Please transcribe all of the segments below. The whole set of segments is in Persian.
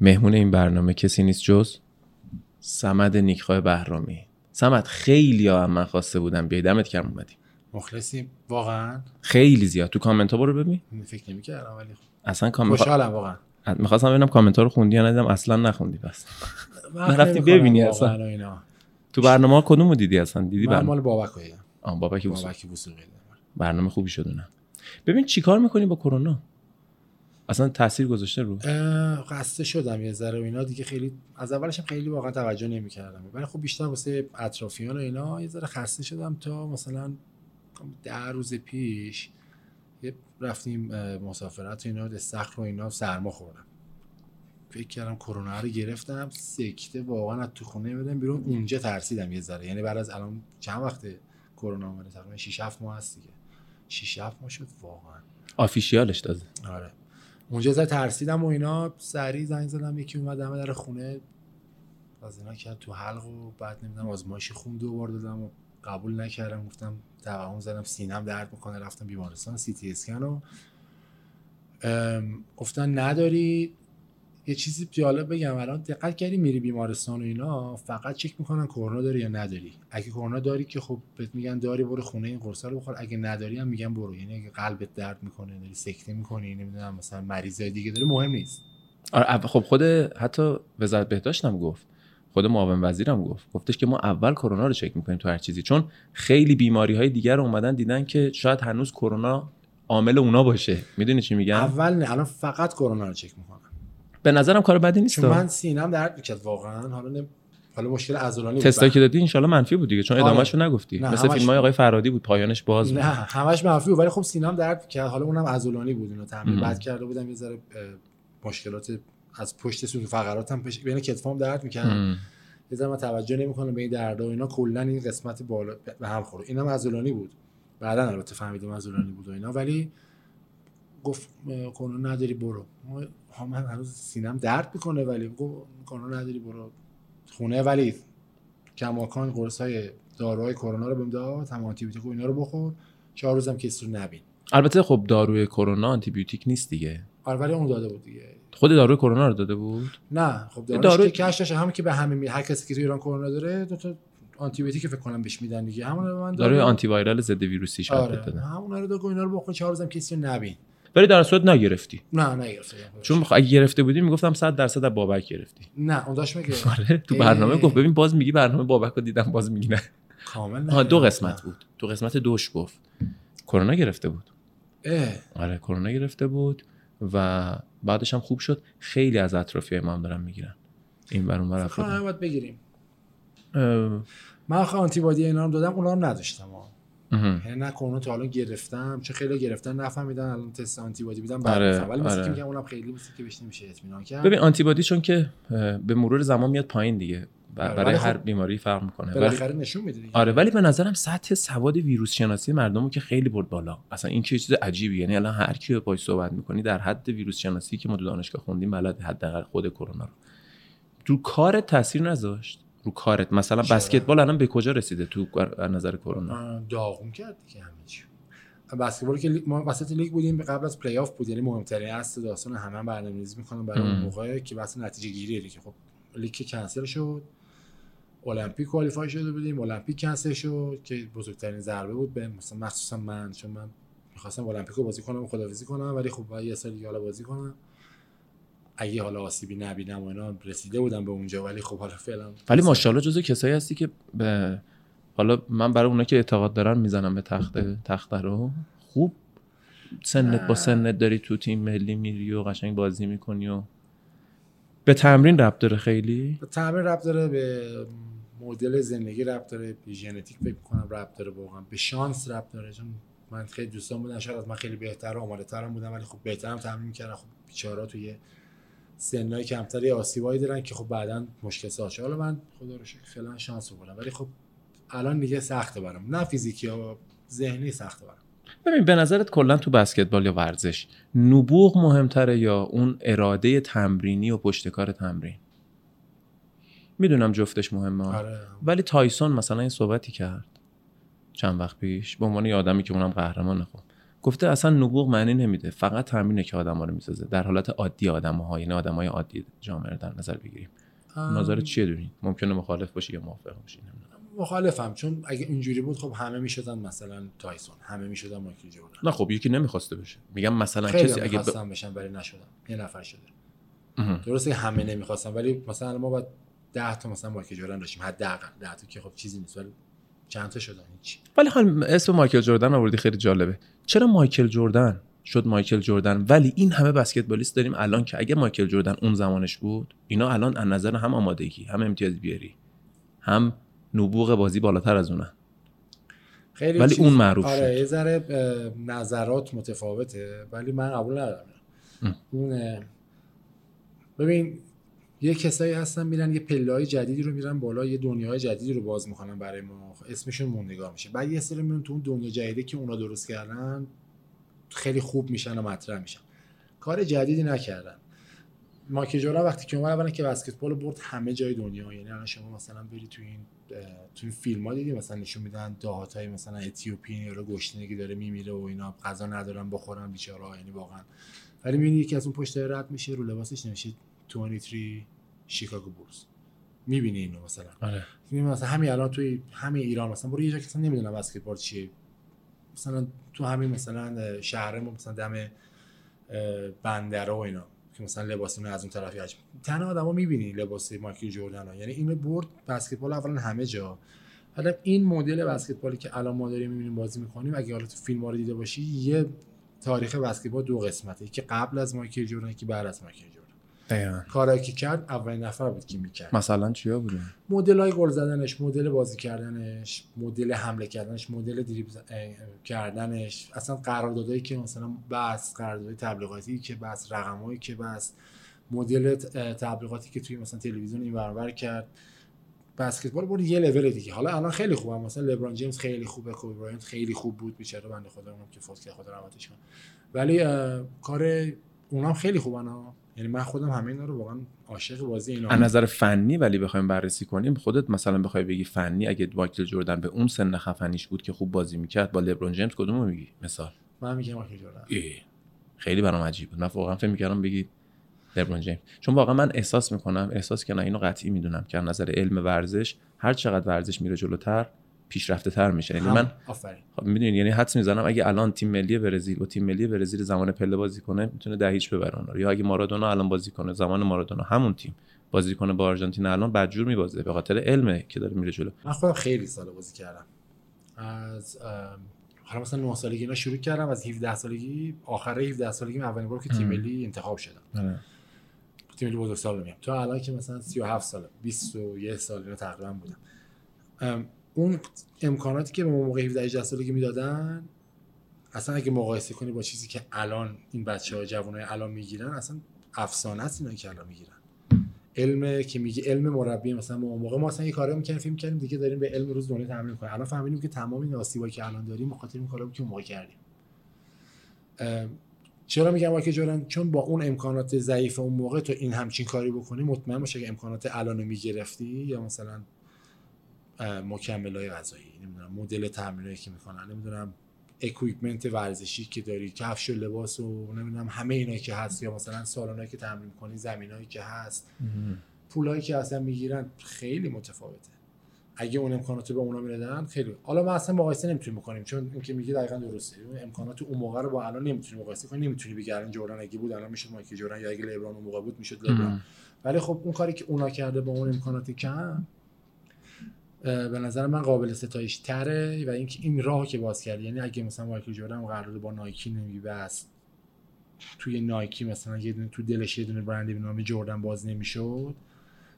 مهمون این برنامه کسی نیست جز سمد نیکخواه بهرامی. سمد خیلی ها هم من خواسته بودم بیای. دمت کم اومدی. مخلصی؟ واقعا؟ خیلی زیاد. تو کامنت ها برو ببین. فکر نمی‌کردم ولی خب. اصلا کامنت خوشحالم واقعا. می‌خواستم ببینم کامنت ها رو خوندی یا ندیدم. اصلا نخوندی پس. من رفتی ببینی اصلا. اینا. تو برنامه ها کدومو دیدی اصلا؟ دیدی من برنامه؟ مال بابک آه بابک. بابک برنامه خوبی شد اونم. ببین چیکار می‌کنی با کرونا؟ اصلا تاثیر گذاشته رو؟ خسته شدم یه ذره و اینا. دیگه خیلی از اولش هم خیلی واقعا توجه نمی‌کردم. ولی خب بیشتر واسه اطرافیان و اینا یه ذره خسته شدم تا مثلا ده روز پیش یه رفتیم مسافرت و اینا استخر و اینا سرما خوردم. فکر کردم کرونا رو گرفتم سکته واقعا از تو خونه بدم بیرون. اونجا ترسیدم یه ذره. یعنی بعد از الان چند وقته کرونا اومده؟ تقریبا 6 7 ماه هست دیگه. 6 7 ماه شد واقعا. آفیشیالش داده آره. اونجا زد ترسیدم و اینا سریع زنگ زدم یکی اومد دم در خونه. از اینا کرد تو حلق و بعد نمی‌دونم آزمایشی خون دو بار دادم و قبول نکردم. گفتم توهم زدم سینم درد می‌کنه. رفتم بیمارستان سی تی اسکن و گفتن نداری. یه چیزی جالب بگم الان دقت کردی میری بیمارستان و اینا؟ فقط چک می‌کنن کرونا داری یا نداری. اگه کرونا داری که خب بهت میگن داری برو خونه این قرصا رو بخور اگه نداری هم میگن برو. یعنی اگه قلبت درد می‌کنه داری سکته می‌کنی نمی‌دونم مثلا مریضای دیگه داری مهم نیست. آره خب خود حتی وزارت بهداشت هم گفت خود معاون وزیرم گفت. گفتش که ما اول کرونا رو چک می‌کنیم تو هر چیزی چون خیلی بیماری های دیگر رو اومدن دیدن که شاید هنوز کرونا عامل اونا باشه. می‌دونی چی میگم؟ اول نه الان فقط کرونا رو چک می‌کنن. به نظرم کار بدی نیست چون من سینم درد می‌کرد واقعا. حالا نم... حالا مشکل عضلانی بود. تستایی که دادی انشالله منفی بود دیگه چون آره. ادامهش رو نگفتی. نه، مثل همش- فیلم های آقای فرادی بود پایانش باز بود. نه همش منفی بود ولی خب سینم درد کرد حالا اونم عضلانی بود اینو تمرین. بعد کرده بودم یه ذره مشکلات از پشت سوت فقراتم پش... بین کتفام درد می‌کرد. یه ذره من توجه نمی‌کنم به این دردا و اینا کلا این قسمت بالا به هم خورد. اینم عضلانی بود. بعدا البته فهمیدم عضلانی بود و اینا ولی گفت کرونا نداری برو. من هنوز سینم درد می‌کنه ولی گفت کرونا نداری برو خونه. ولی کماکان قرص های داروهای کرونا رو بهم داد هم آنتی بیوتیک و اینا رو بخور. چهار روزم کسی رو نبین. البته خب داروی کرونا آنتی بیوتیک نیست دیگه. آره ولی اون داده بود دیگه. خود داروی کرونا رو داده بود؟ نه خب داروش دارو- که کش داشت همین که به همه می... هر کسی که تو ایران کرونا داره دو تا آنتی بیوتیک فکر کنم بهش میدن دیگه. همون رو به من. داروی آنتی وایرال ضد ویروسی شاید آره دادن همون رو داد اینا رو بخور. چهار روزم کسی رو نبین. ولی در صورت نگرفتی. نه نگرفته چون اگه گرفته بودی می‌گفتم 100 درصد از بابک گرفتی. نه اون داشت میگه. آره تو. برنامه گفت ببین باز میگی برنامه بابک رو دیدم باز میگی نه. کامل دو. قسمت بود. تو قسمت دوش گفت. کرونا گرفته بود. اه. آره کرونا گرفته بود و بعدش هم خوب شد. خیلی از اطرافیای ما هم دارن می‌گیرن. این بر اون بگیریم. اه، من آخه آنتی بادی اینا رو دادم اونا رو نداشتم. ها. یعنی نه کرونا تا الان گرفتم چون خیلی گرفتن نفهمیدن الان تست آنتی بادی بدم آره، بعد ولی مثل آره. که میگم اونم خیلی مثل که بهش نمیشه اطمینان کرد. ببین آنتیبادی چون که به مرور زمان میاد پایین دیگه. آره، برای هر خب بیماری فرق می‌کنه. ولی بالاخره نشون میده دیگه. آره ولی به نظرم سطح سواد ویروس شناسی مردم رو که خیلی برد بالا. اصلا این که چیز عجیبی یعنی الان هر کی باهاش صحبت می‌کنی در حد ویروس شناسی که ما تو دانشگاه خوندیم بلد حداقل خود کرونا رو. رو کارت تاثیر نذاشت. رو کارت. مثلا؟ بسکتبال الان به کجا رسیده تو نظر کرونا؟ داغون کرد دیگه همه چی. بسکتبال که ما وسط لیگ بودیم قبل از پلی آف بود. یعنی مهمترین اصل داستان همه هم برنامه‌ریزی می‌کنن برای اون. موقع که بحث نتیجه گیریه دیگه. خب لیگ که کنسل شد المپیک کوالیفای شده بودیم المپیک کنسل شد که بزرگترین ضربه بود به مثلا مخصوصا من چون من می‌خواستم المپیک رو بازی کنم و خداویسی کنم ولی خب یه سال دیگه حالا بازی کنم. اگه حالا آسیبی نبینم و اینا رسیده بودم به اونجا ولی خب حالا فعلا ولی ماشاءالله جزو کسایی هستی که به حالا من برای اونا که اعتقاد دارن می‌زنم به تخت تخته رو. خوب. سنت با سنت داری تو تیم ملی میری و قشنگ بازی می‌کنی و به تمرین ربط داره خیلی؟ به تمرین ربط داره به مدل زندگی ربط داره به ژنتیک فکر کنم ربط داره واقعا. به شانس ربط داره چون من خیلی دوستان بودن شاید از من خیلی بهتر و آماده ترم بودم ولی خب بهترم تمرین می‌کردن. خب بیچارا توی سنای کمتری آسیبایی دارن که خب بعدا مشکل ساز. حالا من خدا رو شکر فعلا شانس بودم ولی خب الان دیگه سخته برام. نه فیزیکی ها ذهنی سخته برام. ببین به نظرت کلا تو بسکتبال یا ورزش نبوغ مهمتره یا اون اراده تمرینی و پشتکار تمرین؟ می‌دونم جفتش مهمه. آره. ولی تایسون مثلا این صحبتی کرد چند وقت پیش به عنوان یه آدمی که اونم قهرمانه خب. گفته اصلا نبوغ معنی نمیده. فقط همینه که آدم ها رو می‌سازه. در حالت عادی آدم ها یعنی آدم های عادی جامعه رو در نظر بگیریم. نظر چیه دونی؟ ممکنه مخالف باشی یا موافق باشی مخالفم. چون اگه اینجوری بود خب همه می‌شدن مثلا تایسون. همه می‌شدن مایکل جوردن. نه خب یکی نمی‌خواسته بشه. میگم مثلا خیلی کسی اگه ب... بشن ولی نشدن. یه نفر شده. درسته همه نمی‌خواستن ولی مثلا ما باید 10 تا مثلا مایکل جوردن داشتیم حداقل. 10 تا که خب چیزی نیست ولی چند تا شدن هیچ ولی حال اسم مایکل جوردن آوردی خیلی جالبه. چرا مایکل جوردن شد مایکل جوردن؟ ولی این همه بسکتبالیست داریم الان که اگه مایکل جوردن اون زمانش بود اینا الان از نظر هم آمادگی هم امتیاز بیاری هم نبوغ بازی بالاتر از اونن. خیلی ولی چیز- اون معروف آره شد. یه ذره نظرات متفاوته ولی من قبول ندارم. اون ببین یه کسایی هستن میرن یه پله های جدیدی رو میرن بالا یه دنیای جدیدی رو باز می‌کنن برای ما. اسمشون موندگار میشه. بعد یه سری میرن تو اون دنیا جدیدی که اونا درست کردن خیلی خوب میشن و مطرح میشن. کار جدیدی نکردن. مایکل جوردن وقتی که اومد اولا که بسکتبال برد همه جای دنیا. یعنی الان شما مثلا بری تو این تو این فیلم دیدی؟ مثلا نشون میدن دهات های مثلا اتیوپی رو گشنگی داره میمیره و اینا. غذا ندارن بخورن بیچاره یعنی واقعا. ولی می‌بینی یکی از اون پشت رد میشه رو لباسش نوشته 23 شیکاگو بولز می‌بینی اینو مثلا. آره. مثلا همین الان توی همین ایران مثلا برو یه جا که اصلا نمی‌دونم بسکتبال چیه. مثلا تو همین مثلا شهرمون مثلا دم اه، بندر و اینا که مثلا لباس اینو از اون طرفی هست. تنها آدما می‌بینی لباس مایکل جوردن ها. یعنی اینو برد بسکتبال اولا همه جا. حالا این مدل بسکتبالی که الان ما داریم می‌بینیم بازی می‌کنیم اگه حالا تو فیلم رو دیده باشی یه تاریخ بسکتبال دو قسمته. که قبل از مایکل جوردن که بعد از مایکل. کارایی که کرد اولین نفر بود که می‌کرد. مثلا چیا بوده مدل های گل زدنش مدل بازی کردنش مدل حمله کردنش مدل اه، کردنش. اصلا قراردادایی که مثلا بس قراردادهای تبلیغاتی که بس رقمایی که بس مدل تبلیغاتی که توی مثلا تلویزیون این ور کرد. بسکتبال برد یه لول دیگه. حالا الان خیلی خوبه مثلا لبران جیمز خیلی خوبه. کوبی برایانت خیلی خوب بود. بیچاره بنده خدا اونم که فوت کرد خدا رحمتش کنه. ولی کار اونام خیلی خوبن ها. یعنی من خودم همه اینا رو واقعا عاشق بازی اینا از نظر فنی ولی بخوایم بررسی کنیم خودت مثلا بخوای بگی فنی اگه مایکل جوردن به اون سن خفنیش بود که خوب بازی می‌کرد با لبرون جیمز کدومو میگی؟ مثال. من میگم مایکل جوردن. ای. خیلی برام عجیب بود. من واقعا فکر می‌کردم بگی لبرون جیمز. چون واقعا من احساس می‌کنم احساس که نه اینو قطعی می‌دونم که از نظر علم ورزش هر چقدر ورزش میره جلوتر پیشرفته تر میشه. یعنی. من خب می‌دونین یعنی حدس می‌زنم اگه الان تیم ملی برزیل و تیم ملی برزیل زمان پله بازی کنه می‌تونه ده هیچ ببره. یا اگه مارادونا الان بازی کنه زمان مارادونا همون تیم بازی کنه با آرژانتین الان بدجور میبازه. به خاطر علمه که داره میره جلو. من خودم خیلی سال بازی کردم. از حالا مثلا 9 سالگی اینا شروع کردم از 17 سالگی آخر 17 سالگی من اولین بار که تیم. ملی انتخاب شدم. تیم ملی بزرگسال میام تا الان که مثلا 37 ساله 21 سال اینا تقریبا بودم. اون امکاناتی که به موقع 17 18 سالگی می‌دادن اصلا اگه مقایسه کنی با چیزی که الان این بچه ها جوانای الان می‌گیرن اصلا افسانه است اینا که الان می‌گیرن. علم که میگه علم مربی مثلا ما موقع ما اصلا یه کاری می‌کنیم فیلم کردیم دیگه داریم به علم روز دنیا تمرین کنیم الان فهمیدیم که تمام این آسیبایی که الان داریم خاطر این کارا که موقع کردیم. چرا میگم مایکل جوردن چون با اون امکانات ضعیف اون موقع تو این همچین کاری بکنی مطمئن باش اگه امکانات الان رو می‌گرفتی یا مثلا مکمل های غذایی نمی‌دونم مدل تمرینایی که می‌کنن نمی‌دونم equipment ورزشی که داری کفش و لباس و نمی‌دونم همه اینایی که هست یا مثلا سالنایی که تمرین کنی زمینایی که هست. پولایی که اصلا می‌گیرن خیلی متفاوته. اگه اون امکانات رو به اونا می‌دادن خیلی. حالا ما اصلا مقایسه نمی‌تونیم بکنیم چون این که میگه دقیقا درسته. اون امکانات اون موقع رو با الان نمی‌تونیم مقایسه کنیم. نمی‌تونی بگی الان جردن اگه بود الان می‌شد مایکل جردن یا اگه لبران اون موقع بود می‌شد لبران. ولی خب اون کاری که اونا کرده با اون امکانات کم به نظر من قابل ستایش تره و اینکه این راه که باز کرد یعنی اگه مثلا مایکل جردن قرار با نایکی نمیبست توی نایکی مثلا یه دونه تو دلش یه دونه برندی به نام جردن باز نمی‌شد.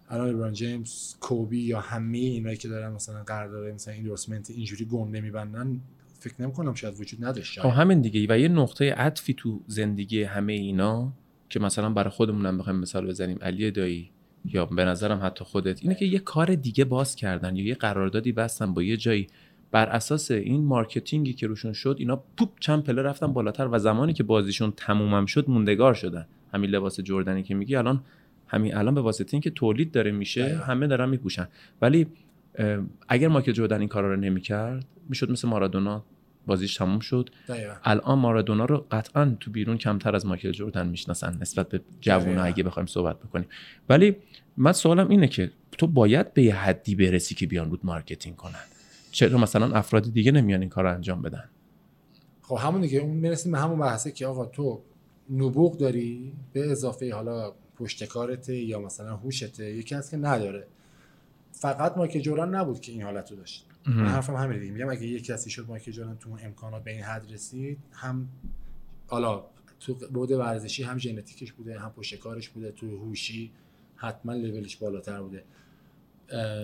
الان لبران جیمز کوبی یا همه اینایی که دارن مثلا قرارداد مثلا ایندورسمنت اینجوری گنده میبندن فکر نمی‌کنم شاید وجود نداشت خب. همین دیگه. و یه نقطه عطفی تو زندگی همه اینا که مثلا برای خودمون هم بخوایم مثال بزنیم علی دایی. یا به نظرم حتی خودت اینه که یه کار دیگه باز کردن یا یه قراردادی بستن با یه جایی بر اساس این marketing ی که روشون شد اینا پوپ چند پله رفتن بالاتر و زمانی که بازیشون تمومم شد موندگار شدن همین لباس جردنی که میگی الان همین الان به واسطه اینکه تولید داره میشه. همه دارن میپوشن ولی اگر مایکل جردن این کارا رو نمی‌کرد می‌شد مثل مارادونا بازیش تموم شد. دقیقاً. الان مارادونا رو قطعا تو بیرون کمتر از مایکل جردن می‌شناسن نسبت به دقیقاً. اگه بخوایم صحبت بکنیم. ولی من سوالم اینه که تو باید به یه حدی برسی که بیان روت marketing کنن. چرا مثلا افراد دیگه نمیان این کار رو انجام بدن؟ خب همون دیگه اون می‌رسیم به همون بحثه که آقا تو نبوغ داری؟ به اضافه حالا پشتکارته یا مثلا هوشته یکی هست که نداره. فقط مایکل جردن نبود که این حالت رو داشت. من حرفم همین دیگه. میگم اگه یک کسی شد مایکل جردن تو اون امکانات به این حد رسید هم حالا تو بود ورزشی هم ژنتیکش بوده هم پشتکارش بوده تو هوشی حتما لولش بالاتر بوده.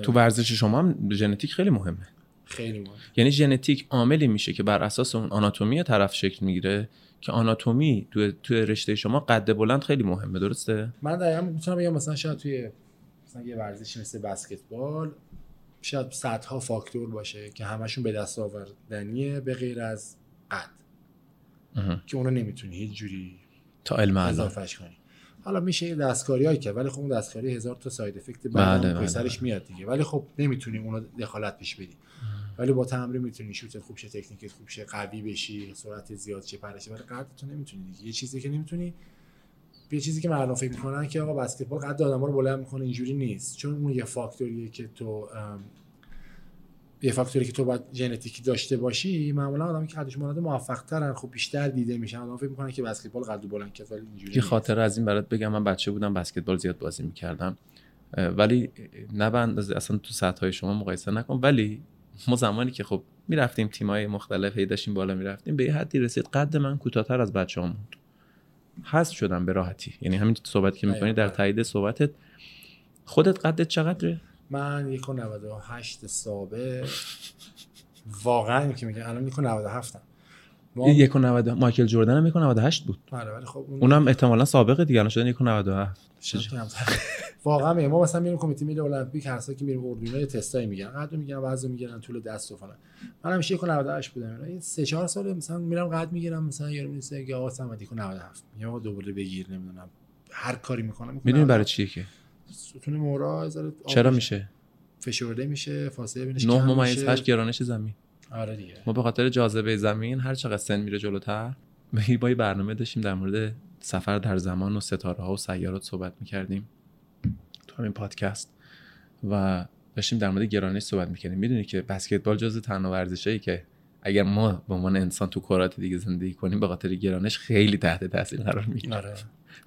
تو ورزش شما هم ژنتیک خیلی مهمه. خیلی مهم. یعنی ژنتیک عاملی میشه که بر اساس اون آناتومی طرف شکل می‌گیره که آناتومی تو تو رشته شما قد بلند خیلی مهمه درسته؟ من دقیقا می‌تونم بگم مثلا شاید توی مثلا یه ورزشی مثل بسکتبال شاید صدها فاکتور باشه که همشون به دست آوردنیه به غیر از قد. که اونو نمی‌تونی هیچ جوری تا علم اضافهش کنی. حالا میشه یه دستکاری هایی که ولی خب اون دستکاری هزار تا ساید افکت بعد بله، بله. سرش بله. میاد دیگه. ولی خب نمی‌تونی اونو دخالت پیش بدی ولی با تمرین می‌تونی شوتت خوب شه تکنیکت خوب شه قوی بشی سرعت زیاد شه پرشه ولی قد تو نمی‌تونی دیگه. یه چیزی که نمی‌تونی یه چیزی که مردم فکر می‌کنن که آقا بسکتبال قد آدم‌ها رو بلند می‌کنه اینجوری نیست. چون اون یه فاکتوریه که تو یه فاکتوری که تو باید ژنتیکی داشته باشی معمولا آدمی که قدش بلنده موفق ترن خب بیشتر دیده میشن. آدم فکر می‌کنن که بسکتبال قد بلند کرد ولی اینجوری یه. خاطره از این برات بگم. من بچه بودم بسکتبال زیاد بازی می‌کردم. ولی نه اندازه اصلا تو سطح های شما مقایسه نکن. ولی ما زمانی که خب می‌رفتیم تیمای مختلف هی داشتیم بالا می‌رفتیم به یه حدی رسید قد من کوتاهتر از بچه بود. حذف شدم به راحتی. یعنی همین صحبت که می‌کنی بله. در تایید صحبتت خودت قدت چقدره؟ من 198 سابه. واقعا که میگم الان 197 ام ما... 190 مایکل جردن هم 198 بود. آره ولی خب اون... اونم احتمالاً سابقه دیگه الان شدن 197 واقعا میگم ما مثلا میریم کمیته ملی المپیک هر سال که میریم اردوینا یه تستایی میگن. قد میگن وزن می‌گیرن طول دست و فلان. من همیشه 1 98 بودم. اینا. این 3 4 سال مثلا میرم قد می‌گیرم مثلا یارو میسه که آقا صمدی 97 میگم آقا دوباره بگیر نمی‌دونم. هر کاری می‌کنم می‌دونی برای چیه که؟ ستون مورا چرا میشه. فشرده میشه فاصله بینش 9 کم ممیز میشه. 8 گرانش زمین. آره دیگه. ما به خاطر جاذبه زمین هر چقدر سن میره جلوتر با یه برنامه داشتیم در مورد سفر در زمان و ستاره ها و سیارات صحبت می‌کردیم تو همین پادکست و داشتیم در مورد گرانش صحبت می‌کردیم. می‌دونی که بسکتبال جز تنها ورزشایی که اگر ما به عنوان انسان تو کرات دیگه زندگی کنیم به خاطر گرانش خیلی تحت تاثیر قرار می‌گیره. آره.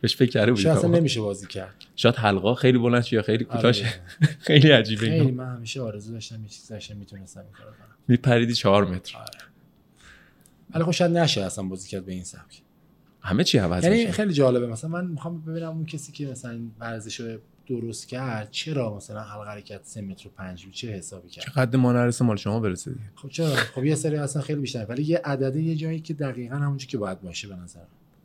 بهش فکر کرده بودی شاید اصلا نمیشه بازی کرد. شاید حلقا خیلی بلند یا خیلی آره. کوتاه دیگه. خیلی عجیبه. خیلی من همیشه آرزو داشتم یه چیزی داشتم می‌تونستم این کارو کنم. میپریدی چهار متر. ولی خب شاید نشه اصلا بازی کرد به این سبک. همه چی عوض یعنی میشه. خیلی جالبه. مثلا من می‌خوام ببینم اون کسی که مثلا ورزش درست کرد چرا مثلا حلقه حرکت 3 متر و 5 بود چه حسابی کرد؟ قد ما نرسه مال شما برسه دیگه. خب چرا؟ خب یه سری اصلا خیلی بیشتر ولی یه عدده یه جایی که دقیقا همونجوری که باید باشه به نظر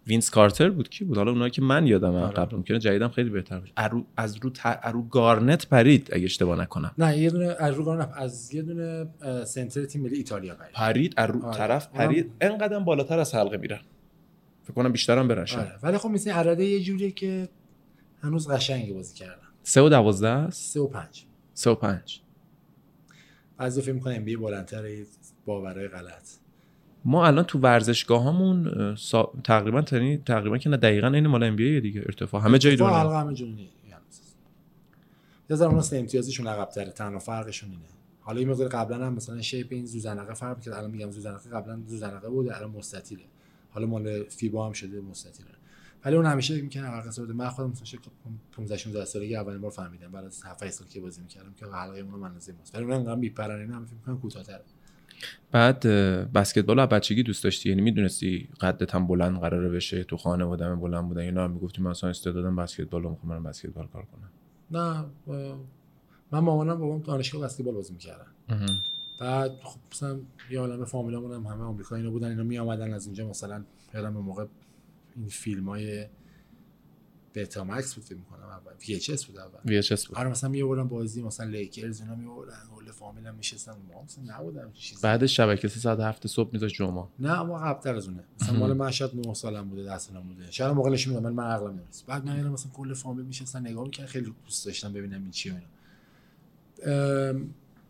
وینس کارتر بود کی بود؟ حالا اونایی که من یادم آره. قبل ممکنه جدیدم خیلی بهتر باشه. ارو از رو ت... ارو گارنت پرید اگه اشتباه نکنم. نه یه دونه از رو گارن از یه دونه سنتر تیم ملی ایتالیا پرید. پرید ارو آره. طرف پرید. انقدر بالاتر از حلقه میرن. فکر کنم بیشترم شاید آره. ولی خب مثل عدده یه جوریه که هنوز قشنگی بازی کردن. سه و دوازده است؟ 3 و 5 سه و پنج. بعضی فکر می‌کنن NBA بالاتر باورای غلط. ما الان تو ورزشگاهامون سا... تقریبا تنی... تقریبا که نه دقیقا این مال ام دیگه ارتفاع. همه جای دنیا. حلقه همه جوری نیست. یه ذره اون سه امتیازشون عقب تره تنها فرقشون اینه. حالا این مقدار قبلا هم مثلا شیپ این زوزنقه فرق کرد الان میگم زوزنقه قبلا زوزنقه بوده الان مستطیله. حالا مال فیبا هم شده مستطیله ولی اون همیشه میگه حلقه ساده من خودم مثلا شکل 15 16 سالگی اولین بار فهمیدم. بعد از 7 8 سال که بازی می‌کردم که حلقه اون منازه ماست ولی اون انقدر میپرن اینا هم فکر می‌کنم کوتاه‌تره. بعد بسکتبال از بچگی دوست داشتی؟ یعنی می‌دونستی قدت هم بلند قراره بشه؟ تو خانواده‌ام بلند بودن؟ اینا هم می‌گفتی من اصلا استعدادم بسکتبال رو می‌خوام برم بسکتبال کار کنم. نه من مامانم بابام دانشگاه بسکتبال بازی می‌کردن. بعد خب مثلا یه عالمه فامیلامون هم همه آمریکایی اینا بودن اینا می آمدن از اینجا مثلا یادم به موقع این فیلم های Betamax بود فکر می‌کنم اول VHS بود اول. VHS بود. آره مثلا می آوردن بازی مثلا لیکرز اینا می آوردن کل فامیلم میشستن ما مثلا نبودم چیزی. بعد شبکه ساعت هفت صبح میذاش جمعه. نه اما قبلتر از اونه. مثلا. مال من شاید 9 سالم بوده 10 سالم بوده. شاید موقع نشون میدم من عقلم نمی‌رسید. بعد من اینا مثلا کل فامیل میشستن نگاه می‌کردن خیلی دوست داشتم ببینم این چیه اینا.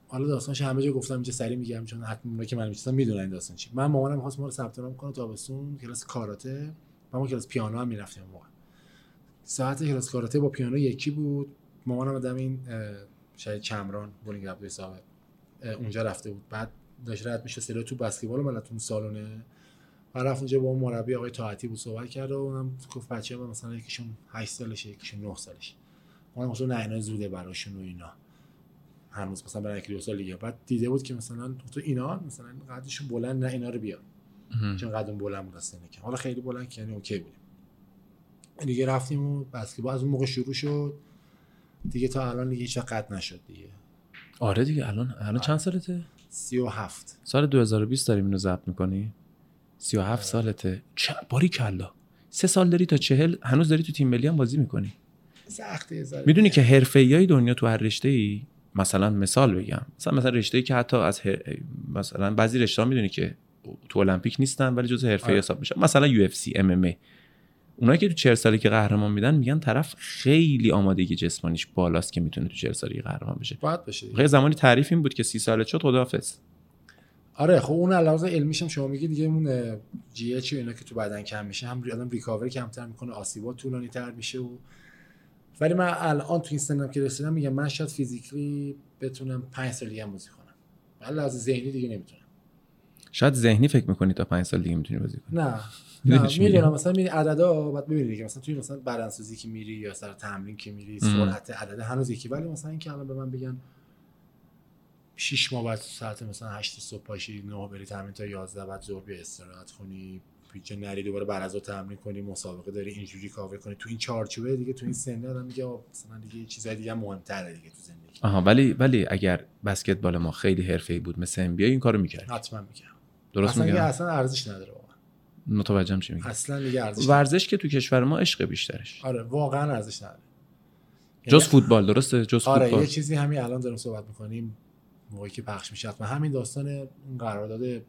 حالا داستانش همه جا گفتم اینجا سری میگم چون حتما اونایی که من می‌شناسن می‌دونن این داستان چی. من مامانم می‌خواست ما رو ثبت نام کنه تابستون کلاس کاراته. و ما کلاس پیانو هم می‌رفتیم موقع. ساعت کلاس کاراته با پیانو یکی بود. مامانم آدم این شاید چمران بولینگ صاحب اه، اونجا رفته بود. بعد داشت رد میشه سری تو بسکتبال اومد تو سالونه. و رفت اونجا با اون مربی آقای طاعتی بود صحبت کرد و اونم گفت بچه من مثلا یکیشون 8 سالشه یکیشون 9 سالشه. اونم مثلا نه اینا زوده براشون و اینا. هنوز مثلا برای سال دیگه. بعد دیده بود که مثلا تو اینا مثلا قدشون بلند نه اینا رو بیار. چون قدم بلند بود اصلا که حالا خیلی بلند که یعنی اوکی بودیم. دیگه رفتیم و بسکتبال از اون موقع شروع شد. دیگه تا الان دیگه هیچ وقت قد نشد دیگه. آره دیگه الان الان چند سالته؟ 37 سال 2020 داریم اینو ضبط می‌کنی؟ 37 سالته. چه باری کلا. سه سال داری تا چهل هنوز داری تو تیم ملی هم بازی می‌کنی. سخته. می‌دونی که حرفه‌ای دنیا تو هر رشته ای مثلا مثال بگم. مثلا مثلا رشته ای که حتی از هر- مثلا بعضی رشته ها می‌دونی که تو المپیک نیستن ولی جزء حرفه آره. حساب میشن مثلا یو اف سی ام ام ای. اونایی که تو 40 سالی که قهرمان میدن میگن طرف خیلی آمادگی جسمانیش بالاست که می‌تونه تو 40 سالگی قهرمان بشه. باید بشه. غیر زمانی تعریف این بود که 30 سالت شد خداحافظ. آره خب اون علاوه علمیش هم شما میگی دیگه اون GH اینا که تو بدن کم میشه هم آدم recover کمتر می‌کنه آسیبا طولانی تر میشه و ولی من الان تو این سنم که رسیدم میگم من شاید physically بتونم 5 سال دیگه بازی کنم. ولی از ذهنی دیگه نمی‌تونم. شاید ذهنی فکر می‌کنی تا 5 سال دیگه می‌تونی بازی کنی. نه. نه؟ می‌دونم. مثلا میری عددا بعد ببینید که مثلا توی مثلا بدنسازی که میری یا سر تمرین که میری سرعت عدد هنوز یکی. ولی مثلا اینکه الان به من بگن 6 ماه بعد ساعت مثلا 8 صبح پاشی 9 بری تمرین تا 11 بعد ظهر بیا استراحت کنی پیچ نری دوباره بعد از تمرین کنی مسابقه داری اینجوری کاور کنی. تو این چارچوبه دیگه تو این سن آدم میگه مثلا دیگه یه چیزای دیگه هم مهمتره دیگه تو زندگی. آها ولی ولی اگر بسکتبال ما خیلی حرفه‌ای بود مثل ام این کارو می‌کرد. حتما میگم درست میگم؟ اصلا ارزش نداره واقعا. متوجهم چی میگی؟ اصلا دیگه ارزش. ورزش که تو کشور ما عشق بیشترش. آره واقعا ارزش نداره. جز یعنی فوتبال درسته؟ جز آره فوتبال. یه چیزی همین الان داریم صحبت می‌کنیم موقعی که پخش میشه حتما همین داستان قرارداد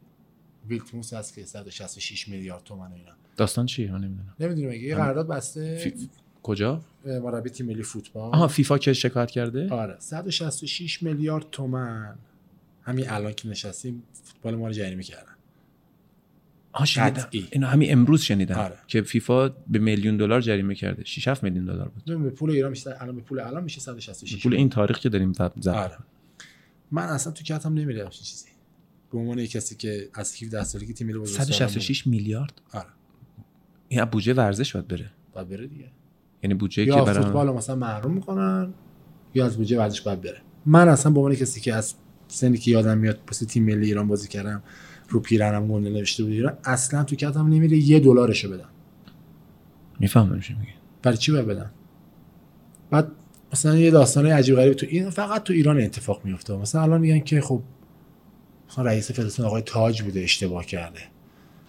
ویلتموس هست که 166 میلیارد تومن اینا. داستان چیه؟ من نمی‌دونم. نمی‌دونم یه قرارداد بسته. فی- کجا؟ مربی تیم ملی فوتبال. آها فیفا که شکایت کرده؟ آره. 166 میلیارد تومن. همین الان که نشستیم فوتبال ما رو جریمه کردن آها شنیدم. اینو همین امروز شنیدم آره. که فیفا به میلیون دلار جریمه کرده. 6 7 میلیون دلار بود. به پول ایران میشه الان به پول الان میشه 166 پول این تاریخ که داریم ضبط آره. من اصلا تو کتم نمیره چیزی. به عنوان کسی که از 17 سالگی تیم ملی بزرگسالان بود. 166 میلیارد؟ آره. این بودجه ورزش باید بره. باید بره دیگه. یعنی بودجه که برای فوتبال مثلا محروم می‌کنن یا از بودجه ورزش باید بره. من اصلا به عنوان کسی که از سنی که یادم میاد پس تیم ملی ایران بازی کردم رو پیرنم گنده نوشته بود ایران اصلا تو کتم نمیره یه دلارشو بدم. می‌فهمم چی میگی. برای چی باید بدم؟ بعد مثلا یه داستانه عجیب غریب تو این فقط تو ایران اتفاق میفته مثلا الان میگن که خب مثلا رئیس فدراسیون آقای تاج بوده اشتباه کرده.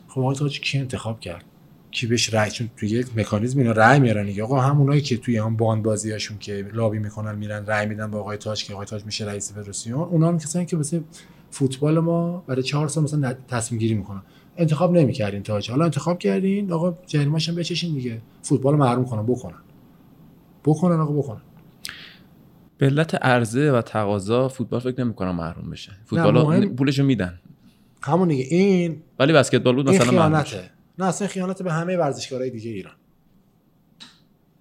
خب آقای تاج کی انتخاب کرد؟ کی بهش رأی چون توی یک مکانیزم اینا رأی میارن دیگه. آقا همونایی که توی هم باند بازیاشون که لابی می‌کنن میرن رأی میدن به آقای تاج که آقای تاج میشه رئیس فدراسیون اونا هم کسایی که مثلا فوتبال ما برای چهار سال مثلا تصمیم گیری می‌کنن. انتخاب نمی‌کردین تاج. حالا انتخاب کردین آقا جریمه‌ش هم بچشین دیگه. فوتبال رو محروم کنن بکنن. بکنن آقا بکنن. به علت عرضه و تقاضا فوتبال فکر نمی‌کنم محروم بشه. فوتبال مهم- پولشو میدن. همون دیگه. این ولی بسکتبال بود مثلا. خیانته. نه اصلا خیانت به همه ورزشکارهای دیگه ایران.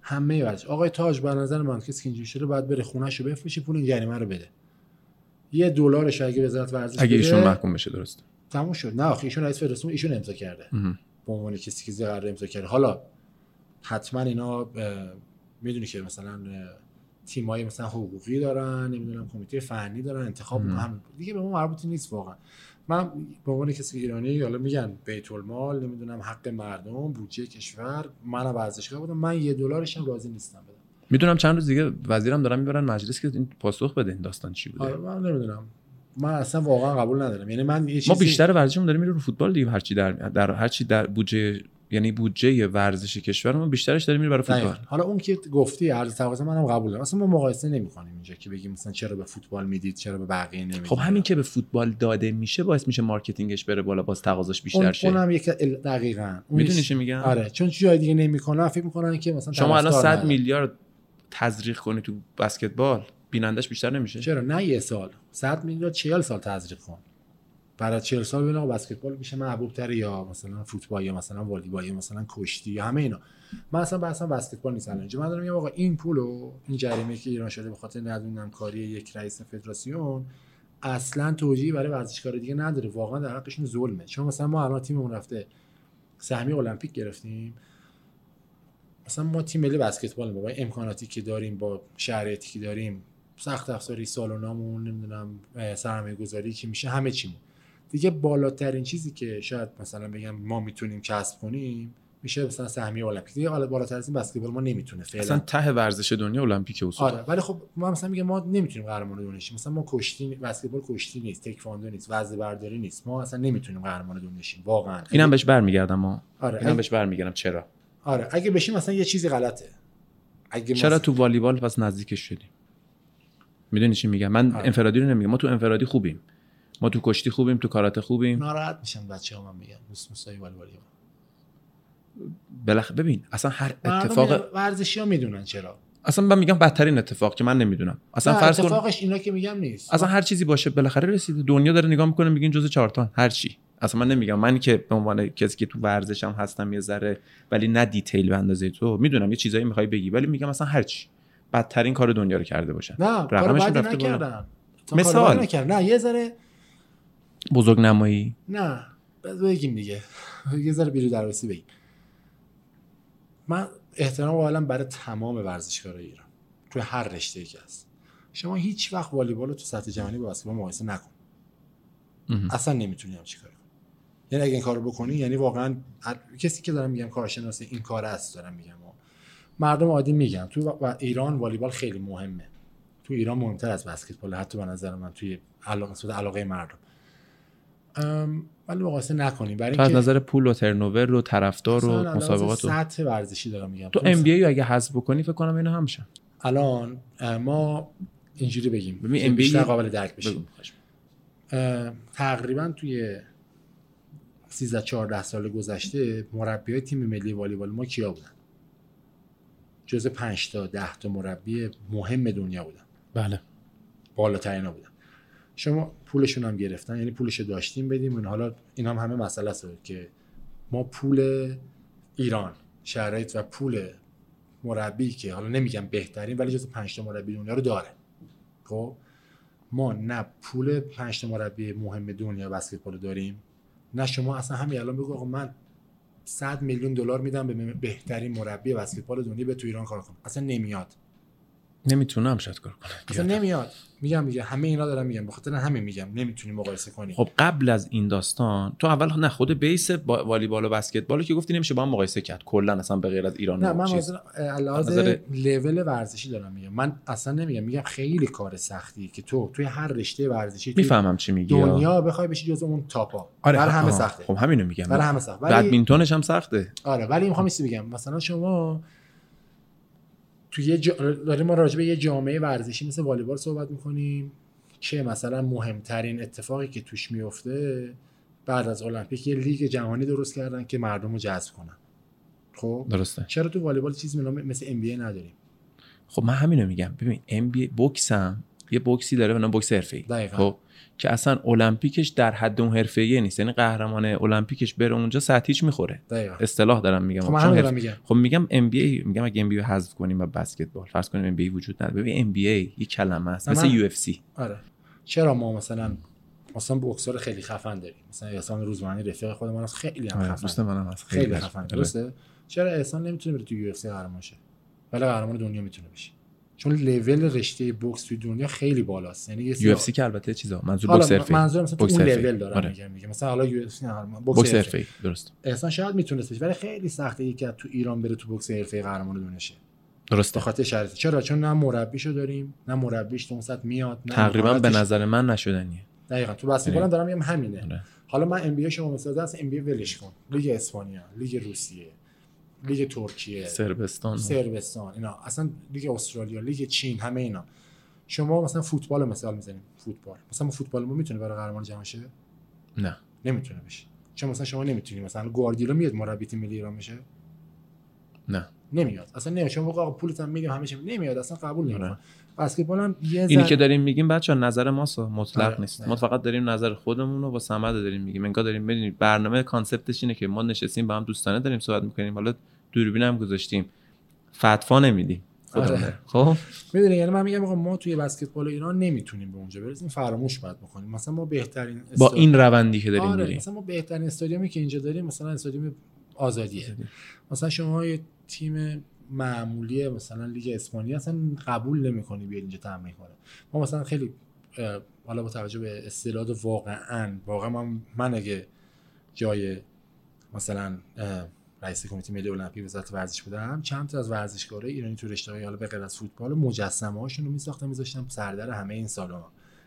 همه ورزش. آقای تاج به نظر من کسی که اینجوری شده باید بره خونه‌شو بفروشه پول این جریمه رو بده. یه دلارش اگه وزارت ورزش اگه ایشون محکوم بشه درست تموم شد. نه آخه ایشون رئیس فدراسیون ایشون امضا کرده. به عنوان کسی که قرار امضا کرده. حالا حتما اینا می‌دونی که مثلا تیمای مثلا حقوقی دارن نمی‌دونم کمیته فنی دارن انتخاب. هم دیگه به ما مربوطی نیست واقعا. من به عنوان کسی ایرانی حالا میگن بیت المال نمی‌دونم حق مردم بودجه کشور من ورزشکار بودم من یه دلارش هم راضی نیستم بدم. می‌دونم چند روز دیگه وزیرم دارن می‌برن مجلس که این پاسخ بده این داستان چی بوده. آره من نمی‌دونم. من اصلا واقعا قبول ندارم. یعنی من یه ما چیزی بیشتر ورزشمون داره میره رو فوتبال دیگه هرچی در در هرچی در بودجه یعنی بودجه ورزش کشور ما بیشترش داره میره برای. فوتبال. حالا اون که گفتی عرض تقاضا منم قبول دارم. اصلا ما مقایسه نمی‌کنیم اینجا که بگیم مثلا چرا به فوتبال می‌دید چرا به بقیه نمی‌دید. خب همین که به فوتبال داده میشه باعث میشه marketing ش بره بالا باز تقاضاش بیشتر اون شه. اونم یک دقیقاً. اون می‌دونی چی میگم؟ آره. چون جای دیگه نمی‌کنن فکر می‌کنن که مثلا شما الان طرفدار 100 نداره. میلیارد تزریق کنی تو بسکتبال بینندش بیشتر نمیشه؟ چرا؟ نه یه سال. 100 میلیون 40 سال تزریق کن. برای 40 سال ببین آقا بسکتبال میشه محبوب تر یا مثلا فوتبال یا مثلا والیبال یا مثلا کشتی یا همه اینا. من اصلا بحثم بسکتبال نیست الان. من دارم میگم آقا این پولو این جریمه که ایران شده به خاطر ندونم کاری یک رئیس فدراسیون اصلا توجیهی برای ورزشکار دیگه نداره. واقعا در حقشون ظلمه. چون مثلا ما الان تیممون رفته سهمی المپیک گرفتیم. مثلا ما تیم ملی بسکتبال با امکاناتی که داریم با شرایطی که داریم سخت افزاری سالونامون نمی‌دونم سرمایه گذاری که میشه همه چیمون. دیگه بالاترین چیزی که شاید مثلا بگم ما می‌تونیم کسب کنیم میشه مثلا سهمیه المپیک. دیگه حالا بالاتر از این بسکتبال ما نمی‌تونه فعلا. اصلا ته ورزش دنیا المپیک اصول آره ولی خب ما مثلا میگه ما نمی‌تونیم قهرمان دنیا شیم. مثلا ما کشتی بسکتبال کشتی نیست تکواندو نیست وزنه برداری نیست. ما اصلا نمی‌تونیم قهرمان دنیا شیم واقعا. اینم بهش برمیگردم ما آره اینم بهش برمیگردم. چرا؟ آره اگه بشیم مثلا یه چیزی غلطه. اگه چرا مثلا... تو والیبال پس نزدیکش شدیم؟ می‌دونی چی میگم؟ من آره. انفرادی رو نمیگم. ما تو انفرادی خوبیم. ما تو کشتی خوبیم تو کاراته خوبیم. ناراحت میشن بچه‌ها من میگن موسموسای والیبال بلخ ببین اصلا هر اتفاق ورزشی ها می‌دونن چرا. اصلا من میگم بدترین اتفاق که من نمی‌دونم. اصلا فرض اتفاقش اینا که میگم نیست. اصلا هر چیزی باشه بالاخره رسیده. دنیا داره نگاه می‌کنه میگین جزء چهارتان هر چی. اصلا من نمیگم. من که به عنوان کسی که تو ورزشم هستم یه ذره ولی نه دیتیل به اندازه تو می‌دونم یه چیزایی می‌خوای بگی ولی میگم اصلا هر چی. بدترین کار دنیا رو کرده باشن. نه رقمش رفته مثال. نه یه ذره بزرگ نمایی نه بگیم دیگه. یه ذره بیرو درواسی بگیم. من احترام قائلم برای تمام ورزشکارای ایران. توی هر رشته که هست. شما هیچ وقت والیبال رو تو سطح جهانی با بسکتبال مقایسه نکن. اصلا نمی‌تونی هم چیکار کنی. یعنی اگه این کارو بکنی یعنی واقعا کسی که دارم میگم کارشناس این کار است دارم میگم. مردم عادی میگن. تو ایران والیبال خیلی مهمه. تو ایران مهمتر از بسکتبال. حتی به نظر من توی علاقه علاقه مردم. ولی مقایسه نکنیم. برای اینکه از نظر پول و ترنوور و طرفدار و مسابقات سطح ورزشی دارم میگم. تو ام بی اگه حذف بکنی فکر کنم اینا همشن. الان ما اینجوری بگیم. ببین ام بیشتر قابل درک بشه تقریبا توی 13 14 سال گذشته مربی تیم ملی والیبال ما کیا بودن؟ جز 5 تا 10 تا مربی مهم دنیا بودن. بله. بالاترین بودن. شما پولشون هم گرفتن یعنی پولش داشتیم بدیم. این حالا این هم همه مسئله است که ما پول ایران شرایط و پول مربی که حالا نمیگم بهترین ولی جز پنج تا مربی دنیا رو داره. خب ما نه پول پنج تا مربی مهم دنیا بسکتبال داریم نه شما اصلا همین الان بگو آقا من 100 میلیون دلار میدم به بهترین مربی بسکتبال دنیا به تو ایران کار کنه اصلا نمیاد. نمی‌تونم شاید کار کنه اصلا نمیاد. میگم میگه همه اینا دارم میگم به خاطر همین میگم نمی‌تونی مقایسه کنی خب قبل از این داستان تو اول نه خود بیس والیبال و بسکتبال که گفتی نمیشه با هم مقایسه کرد. کلا اصلا به غیر از ایران نه من مثلا لول ورزشی دارم میگم. من اصلا نمیگم میگم خیلی کار سختی که تو توی هر رشته ورزشی می‌فهمم چی میگی. دنیا بخوای بشی جز اون تاپا. آره برای همه سخته. خب همینو میگم. برای همه سخته بدمینتونش هم سخته. آره ولی می‌خوام بگم. مثلا شما تو یه جا... داریم ما راجع به یه جامعه ورزشی مثل والیبال صحبت می‌کنیم که مثلا مهمترین اتفاقی که توش میفته بعد از المپیک یه لیگ جهانی درست کردن که مردم رو جذب کنن. خب؟ درسته. چرا تو والیبال چیزی مثل ام نداریم؟ خب من همینو میگم. ببین ام بی بوکس هم یه بوکسی داره به نام بوکس حرفه‌ای. خب؟ که اصلا المپیکش در حد اون حرفه‌ای نیست. یعنی قهرمان المپیکش بره اونجا سطحیش می‌خوره. دقیقا. اصطلاح دارم میگم. خب من دارم میگم. خب میگم ام بی ای میگم اگه ام بی حذف کنیم و بسکتبال فرض کنیم ام بی وجود نداره. ببین ام بی ای یه کلمه است مثل یو اف سی آره. چرا ما مثلا مثلا بوکسور خیلی خفن داریم. مثلا احسان روزمانی رفیق خود ما خیلی هم آره، خفن. دوست منم هست. خیلی, خیلی خفن. درسته؟ چرا احسان نمی‌تونه بره تو UFC قهرمان شه؟ ولی قهرمان دنیا می‌تونه بشه. چون لول رشته بوکس توی دنیا خیلی بالاست. یعنی UFC که البته چیزا. منظور بوکس حرفه‌ای. منظور مثلا اون لول دارم آره. میگم میگم مثلا حالا UFC بوکس حرفه‌ای. درست. احسان شاید می‌تونست بشه ولی خیلی سخته یکی تو ایران بره تو بوکس حرفه‌ای قهرمان دنیا شه درست به خاطر شرط چرا؟ چون نه مربیشو داریم نه مربیش تو اون میاد نه تقریبا به نظر من نشدنیه. دقیقاً. تو بسکتبال دارم میگم همینه. آره. حالا من NBA شما مثلا از NBA ولش کن. لیگ اسپانیا لیگ روسیه. لیگ ترکیه سربستان. سربستان اینا. اصلا لیگ استرالیا لیگ چین همه اینا. شما مثلا فوتبال مثال می‌زنیم فوتبال. مثلا فوتبال ما می‌تونه برای قهرمان جهان شه؟ نه. نمی‌تونه بشه. چون مثلا شما نمی‌تونی مثلا گواردیولا میاد مربی تیم ملی ایران بشه نه. نمیاد. اصلا نمیاد. چون آقا پولت هم میدیم همه چی نمیاد. اصلا قبول نمی‌کنه. بسکتبال هم یه اینی که داریم میگیم بچه نظر ماست مطلق آره، نیست. ما فقط داریم نظر خودمون رو با سمد داریم میگیم. انگار داریم ببینید برنامه کانسپتش اینه که ما نشستیم با هم دوستانه داریم صحبت می‌کنیم. حالا دوربین هم گذاشتیم. فتوا نمیدیم. آره. خب؟ می‌دونی یعنی من میگم ما توی بسکتبال ایران نمی‌تونیم به اونجا برسیم. فراموش باید بکنیم. مثلا ما بهترین با استاد- این روندی که داریم آره میریم. مثلا ما بهترین استادیومی که اینجا داریم مثلا استادیوم آزادیه. مثلا شما یه تیم معمولی مثلا لیگ اسپانیا اصلا قبول نمی‌کنی بیاد اینجا تمرین کنه. ما مثلا خیلی حالا با توجه به استعداد واقعا واقعا من, من اگه جای مثلا رئیس کمیته ملی المپیک وزارت ورزش بودم چند تا از ورزشکارهای ایرانی تو رشته حالا به غیر از فوتبال مجسمه هاشون رو میساختم میذاشتم سردر همه این سالن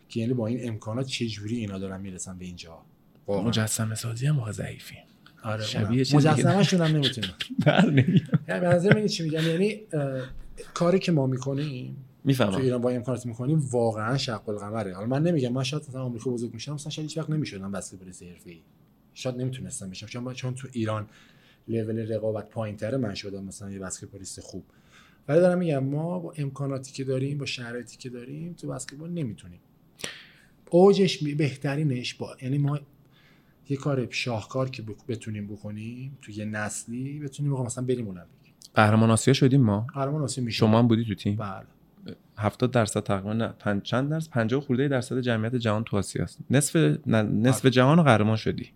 که یعنی با این امکانات چه جوری اینا دارن می‌رسن به اینجا؟ واقعا. مجسمه سازی هم ضعیفی آره شبیه که- مجسمه‌شون هم نمی‌تونه بر نمیاد یعنی چی میگم؟ یعنی کاری که ما می‌کنیم تو می‌فهمم ایران با امکانات می‌کنیم واقعا شق القمره. حالا من نمیگم من شاید مثلا آمریکا بزرگ میشم مثلا شاید هیچ وقت نمی‌شدم بسکتبالیست حرفه‌ای شاید نمی‌تونستم بشم چون من- چون تو ایران لول رقابت پایینتره من شدم مثلا یه بسکتبالیست خوب. ولی دارم میگم ما با امکاناتی که داریم با شرایطی که داریم تو بسکتبال نمی‌تونیم. اوجش بهترینش با یعنی ما یه کار شاهکار که بتونیم بکنیم تو یه نسلی بتونیم آقا مثلا بریم المپیک. قهرمان آسیا شدیم ما. قهرمان آسیا میشه. شما هم بودی تو تیم؟ بله. 70 درصد تقریبا نه پنج چند درصد؟ 50 خورده درصد جمعیت جهان تو آسیاست نصف نه، نصف جهان رو قهرمان شدی.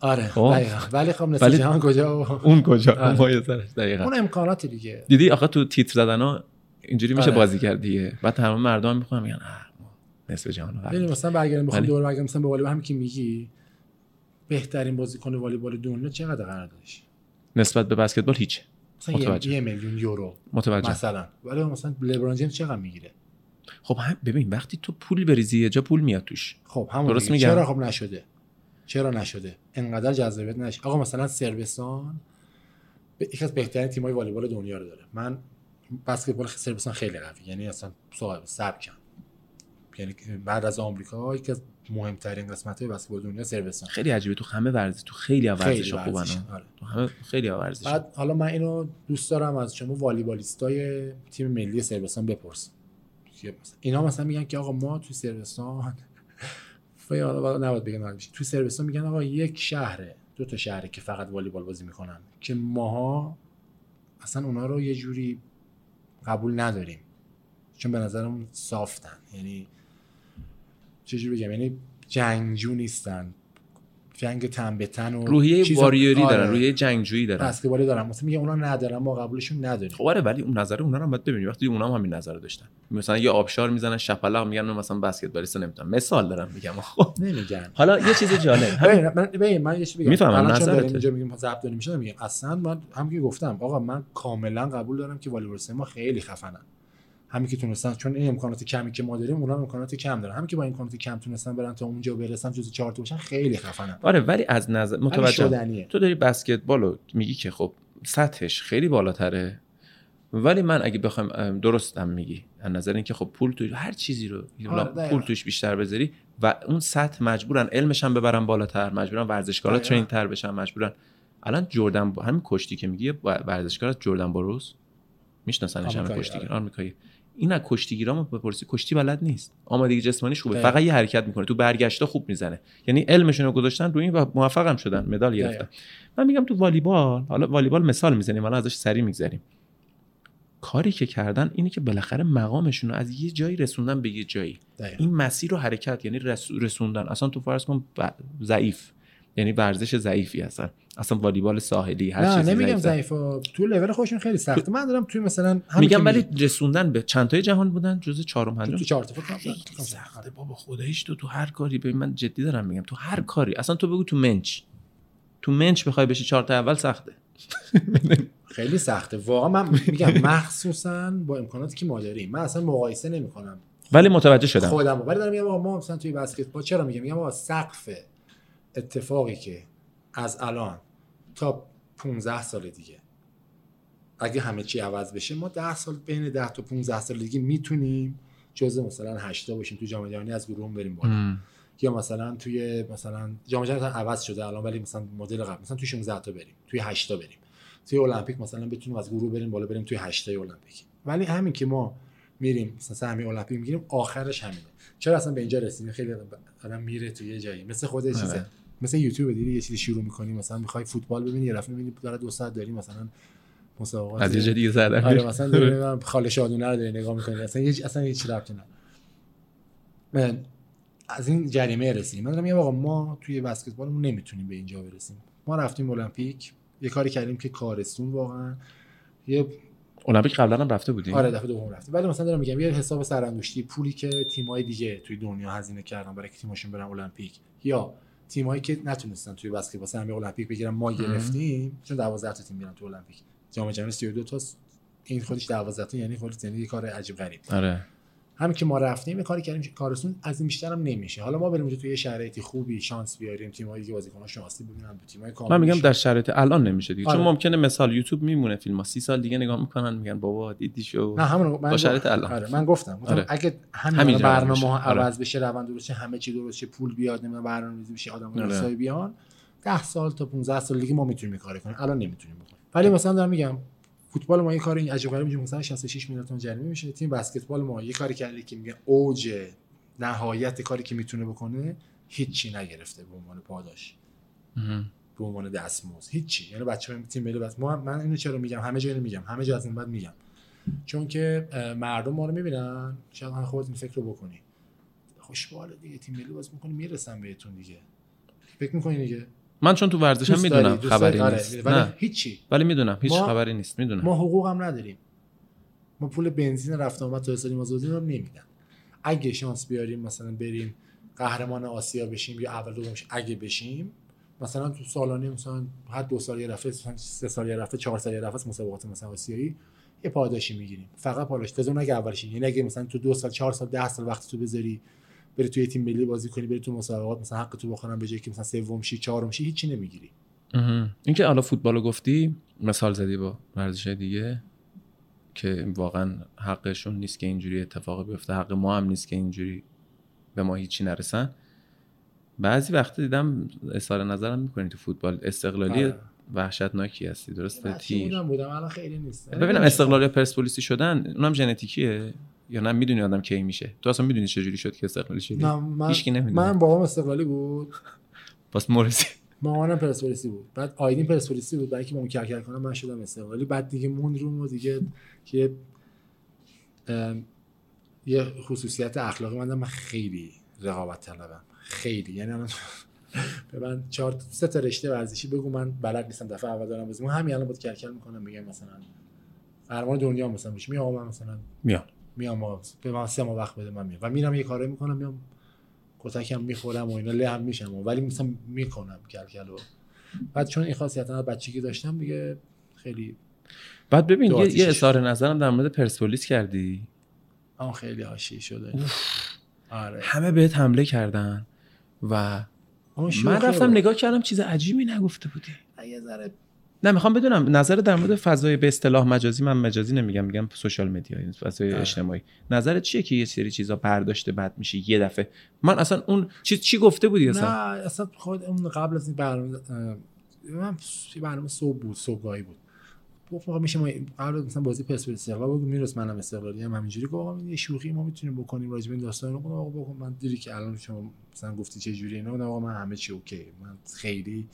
آره خب. دقیقاً. ولی خب نصف ولی- جهان کجا؟ اون کجا؟ آره. دقیقاً. اون امکانات دیگه. دیدی آخه تو تیتر زدن ها اینجوری میشه آره. بازی کرد دیگه. بعد همه مردم می‌خوان میگن نصف جهان رو مثلا برگردیم بخوام دوباره برگردیم مثلا به والیبال همین که میگی بهترین بازیکن والیبال دنیا چقدر قراردادش نسبت به بسکتبال هیچ مثلا یه, متوجه. یه میلیون یورو. متوجه. مثلا. ولی مثلا لبران جیمز چقدر می‌گیره؟ خب هم ببین وقتی تو پول بریزی یه جا پول میاد توش. خب همون درست. میگم. چرا خب نشده؟ چرا نشده؟ انقدر جذابیت نشه آقا مثلا سربستان یکی از بهترین تیم‌های والیبال دنیا رو داره. من بسکتبال سربستان خیلی قوی یعنی اصلا صاحب سبکم. یعنی بعد از آمریکا یکی از مهمترین قسمت‌های بسکتبال دنیا سربستان خیلی عجیبه تو همه ورزش تو خیلی ورزش خوبن. آره. تو همه خیلی ورزش بعد حالا من اینو دوست دارم از شما والیبالیستای تیم ملی سربستان بپرسم اینا مثلا میگن که آقا ما تو فای حالا باید- نباید بگم بشه. تو سربستان میگن آقا یک شهره دو تا شهره که فقط والیبال بازی می‌کنن که ماها اصلا اونا رو یه جوری قبول نداریم چون به نظرم صافتن یعنی چجوری بگم؟ یعنی جنگجو نیستن. جنگ تن به تن و روحیه چیز- واریوری آره. دارن روحیه جنگجویی دارن. بسکتبالی دارن. مثلا میگه اونا ندارن ما قبولشون نداریم. خب آره ولی اون نظر اونا رو هم باید ببینی وقتی اونا هم همین نظر داشتن. مثلا یه آبشار می‌زنن شپلق میگن من مثلا بسکتبالیست نمی‌تونم مثال دارم میگم. خب نمیگن. حالا یه چیز جالب. ببین من ببین من یه چیزی بگم. می‌فهمم،. داریم اینجا میگیم ضبط میشه میگم اصلا من هم که گفتم آقا من کاملا قبول دارم که والیبالیست ما خیلی خفنن. همین که تونستن چون این امکانات کمی که ما داریم اونا امکانات کم دارن. همین که با امکانات کم تونستن برن تا اونجا برسن جز چهار تا باشن خیلی خفنن. آره ولی از نظر متوجه تو داری بسکتبال رو میگی که خب سطحش خیلی بالاتره. ولی من اگه بخوام ام، درستم میگی. از نظر اینکه خب پول تو هر چیزی رو آره،. پول توش بیشتر بذاری و اون سطح مجبورن علمش هم ببرن بالاتر مجبورن ورزشکارا. ترین تر بشن مجبورن. الان جردن همین کشتی که میگی ورزشکار جردن بروز میشناسنش همه کشتیگیر آره. آمریکایی. این از کشتیگیرام بپرسی. کشتی بلد نیست. آمادگی جسمانیش خوبه. فقط یه حرکت می‌کنه. تو برگشتا خوب می‌زنه. یعنی علمشون رو گذاشتن روی این و موفق هم شدن. مدال گرفتن. من میگم تو والیبال حالا والیبال مثال می‌زنیم. حالا ازش سری میگذریم. کاری که کردن اینه که بالاخره مقامشون رو از یه جایی رسوندن به یه جایی. این مسیر رو حرکت یعنی رس- رسوندن. اصلا تو فرض کن ب- ضعیف. یعنی ورزش ضعیفی هستن. اصلا والیبال ساحلی هر نه چیزی نمیگم. ضعیفا تو لول خودشون خیلی سخته. من دارم توی مثلا میگم ولی رسوندن به چند تای جهان بودن؟ جزء چهارم تو, پنجم تو چهار تا. خیلی سخته بابا خداییش تو تو هر کاری ببین من جدی دارم میگم. تو هر کاری. اصلا تو بگو تو منچ. تو منچ بخوای بشی چهار تا اول سخته. خیلی سخته. واقعا من میگم مخصوصا با امکاناتی که ما داریم. من اصلا مقایسه نمی‌کنم. ولی متوجه شدم. خودم ولی دارم میگم آقا ما مثلا توی بسکتبال چرا میگم؟ میگم آقا سقف اتفاقی که از الان تا 15 سال دیگه. اگه همه چی عوض بشه ما 10 سال بین 10 تا 15 سال دیگه می‌تونیم جزء مثلا 8 باشیم تو جام جهانی از گروه بریم بالا. یا مثلا توی مثلا جام جهانی عوض شده الان ولی مثلا مدل قبل مثلا توی 16 تا بریم توی 8 تا بریم. توی المپیک مثلا بتونیم از گروه بریم بالا بریم توی هشته المپیک. ولی همین که ما میریم. مثلا همین المپیک می‌گیریم آخرش همینه. چرا اصلا به اینجا رسیدیم؟ خیلی آدم میره توی یه جایی. مثل خود چیزه. آره. مثل یوتیوب دیدی یه چیزی شروع می‌کنی مثلا می‌خوای فوتبال ببینی یه دفعه می‌بینی داره دو ساعت داری مثلا مسابقات از یه دیگه زدن آره مثلا داری نمی‌دونم خاله شادونه رو داری نگاه می‌کنی. اصلا هیچ اصلا هیچ ربطی نداره. من از این جریمه رسیدیم. من میگم آقا ما توی بسکتبالمون نمی‌تونیم به اینجا برسیم. ما رفتیم المپیک یه کاری کردیم که کارستون واقعا یه المپیک قبلا هم رفته بودیم آره دفعه دوم رفتیم ولی مثلا دارم میگم یه حساب سرانگشتی پولی که تیم‌های دیگه توی دنیا هزینه کردن برای که تیمشون برن المپیک یا تیم‌هایی که نتونستن توی بسکتبال واسه همین المپیک بگیرن ما گرفتیم چون 12 تا تیم میرن تو المپیک جام جهانی 32 تاست این خودش 12 تا یعنی خودش یعنی یه کار عجیب غریب. آره. همین که ما رفتیم یه کاری کردیم که کارستون از این بیشتر هم نمیشه حالا ما بریم اونجا توی یه شرایطی خوبی شانس بیاریم تیم‌هایی که بازیکناشون آسیب ببینن تیم‌های کامل من میگم. در شرایط الان نمیشه دیگه چون آره. ممکنه مثال یوتیوب میمونه فیلم ها سی سال دیگه نگاه می‌کنن میگن بابا دیدی شو نه همون من با شرایط الان. آره من گفتم گفتم آره. اگه همین برنامه. ها آره. عوض بشه روند درست همه چی درست پول بیاد نمی‌دونم برنامه‌ریزی بشه آدم آره. بیان 10 سال تا 15 سال دیگه ما می‌تونیم این کارو کنیم الان نمی‌تونیم بکنیم ولی مثلا دارم میگم فوتبال ما یه کاری این عجیب غریب میشه مثلا 66 میلیون تومان جریمه میشه. تیم بسکتبال ما یه کاری کرده که میگه اوج نهایت کاری که می‌تونه بکنه هیچی نگرفته به عنوان پاداش. به عنوان دستمزد. هیچی. یعنی بچه تیم ملی بس ما من اینو چرا میگم؟ همه جا اینو میگم. همه جا از این بعد میگم. چون که مردم ما رو می‌بینن. شاید هم خودت این فکر رو بکنی. خوشباله دیگه. تیم ملی باز می‌کنی می‌رسن بهتون دیگه. فکر می‌کنی دیگه؟ من چون تو دوست داری، می‌دونم. خبری آره، نیست. ولی نه. هیچی. ولی می‌دونم هیچ ما- خبری نیست می‌دونم. ما حقوق هم نداریم. ما پول بنزین رفت آمد تا حسابی مازودی رو نمیدن. اگه شانس بیاریم مثلا بریم قهرمان آسیا بشیم یا اول دوم اگه بشیم مثلا تو سالانه مثلا هر دو سال یه دفعه سه سال یه دفعه چهار سال یه دفعه مسابقات مثلا آسیایی یه پاداشی می‌گیریم. فقط پاداش. تزون اگه اولش یعنی اگه مثلا تو دو سال چهار سال ده سال وقت تو بذاری بری توی تیم ملی بازی کنی بری تو مسابقات مثلا حق تو بخورن به جای که مثلا سوم شی چهارم شی هیچی نمی‌گیری. اینکه حالا فوتبال رو گفتی مثال زدی با ورزش دیگه که واقعا حقشون نیست که اینجوری اتفاق بیفته. حق ما هم نیست که اینجوری به ما هیچی نرسن. بعضی وقت دیدم اظهار نظرم می‌کنی تو فوتبال. استقلالی آره. وحشتناکی هستی درسته؟ تیر. بودم بودم الان خیلی نیست. ببینم استقلالی پرسپولیسی شدن اونم ژنتیکیه. یا نه می‌دونی آدم کی میشه؟ تو اصلا می‌دونی چجوری شد که استقلالی شدی؟ نه من هیچکی نمی‌دونه. من بابام استقلالی بود. پس مرسی مامانم پرسپولیسی بود. بعد آیدین پرسپولیسی بود. برای اینکه ما کرکر کنم من شدم استقلالی. بعد دیگه موند رو دیگه که یه خصوصیت اخلاقی من دارم، من خیلی رقابت طلبم. خیلی. یعنی الان به من چهار سه تا رشته ورزشی بگو. من بلد نیستم دفعه اول دارم بازی. من همین الان بود کرکر می‌کنم میگم مثلا قهرمان دنیا مثلا میشه میام من مثلا. میام. میام به من سه ماه وقت بده من میام. و میرم یه کاری می‌کنم میام کتکم می‌خورم و اینا له هم میشم و ولی مثلا می‌کنم کل کل و بعد چون این خاصیت از بچگی داشتم دیگه خیلی بعد ببین یه, یه اظهار نظرم در مورد پرسپولیس کردی؟ اون خیلی حاشیه شده. آره. همه بهت حمله کردن و من رفتم. نگاه کردم چیز عجیبی نگفته بودی. یه ذره نه می‌خوام بدونم نظر در مورد فضای به اصطلاح مجازی من مجازی نمیگم میگم سوشال مدیا این فضای آره. اجتماعی. نظرت چیه که یه سری چیزا برداشته بد میشه یه دفعه. من اصلا اون چی چی گفته بودی نه اصلا اصلا خود اون قبل از این برنامه من یه برنامه صبح بود صبحگاهی بود. گفت آقا میشه ما قبل مثلا بازی پرسپولیس استقلال بود میرس منم استقلالی هم همینجوری. گفت آقا یه شوخی ما می‌تونیم بکنیم راجع به این داستان رو. آقا بکن من دیدی که الان شما مثلا گفتی چه جوری اینا؟ آقا من همه چی اوکی من خیلی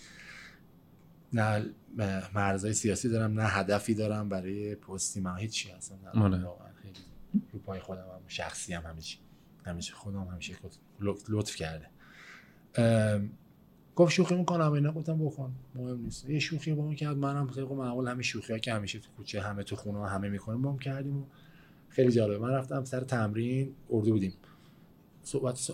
نه مرزهای سیاسی دارم نه هدفی دارم برای پستی من. هیچی اصلا نه. آره. خیلی رو پای خودم هم شخصی هم همه چی همیشه خودم همیشه لطف- لطف کرده. گفت شوخی می‌کنم اینا گفتم بکن مهم نیست. یه شوخی با اون کرد منم طبق معمول همه شوخی ها که همیشه تو کوچه همه تو خونه همه می‌کنیم با هم کردیم و خیلی جالبه. من رفتم سر تمرین اردو بودیم. صحبت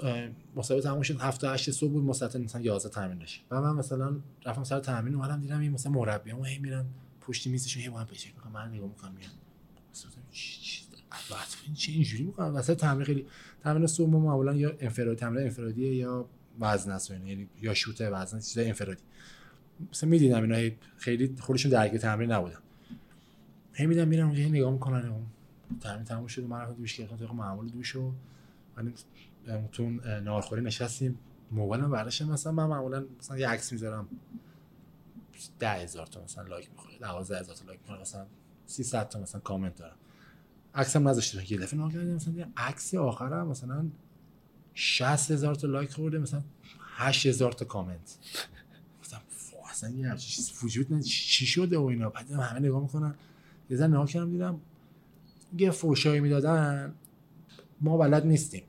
مسابقه تموم شد هفت تا هشت صبح بود مساعد مثلا 11 تمرین داشت و من مثلا رفتم سر تمرین اومدم دیدم این مثلا مربی هم هی میرن پشت میزشون هی با هم پیچک می‌کنن من نگاه می‌کنم میگم مثلا چی این چه اینجوری می‌کنن؟ واسه تمرین خیلی تمرین صبح ما معمولا یا انفرادی تمرین انفرادیه یا وزن است اینا. یعنی یا شوت وزن چیزای انفرادی. مثلا می‌دیدم اینا خیلی خودشون درگیر تمرین نبودن. هی میدم میرم اونجا نگاه می‌کنن تمرین تموم شد من رفتم دوش کردم طبق معمول دوش و من تو نارخوری نشستیم. موبایلم برداشتم مثلا من معمولا مثلا یه عکس می‌ذارم. ده هزار تا مثلا لایک می‌خوره دوازده هزار تا لایک می‌خوره مثلا 300 تا مثلا کامنت دارم. عکسم نذاشته یه دفعه نگاه کردم مثلا عکس آخرم مثلا 60 هزار تا لایک خورده مثلا 8 هزار تا کامنت. مثلا اصلا یه همچین چیز وجود نه چی شده و اینا؟ بعد همه نگاه می‌کنن. یه ذره نگاه کردم دیدم یه فوشایی می‌دادن. ما بلد نیستیم.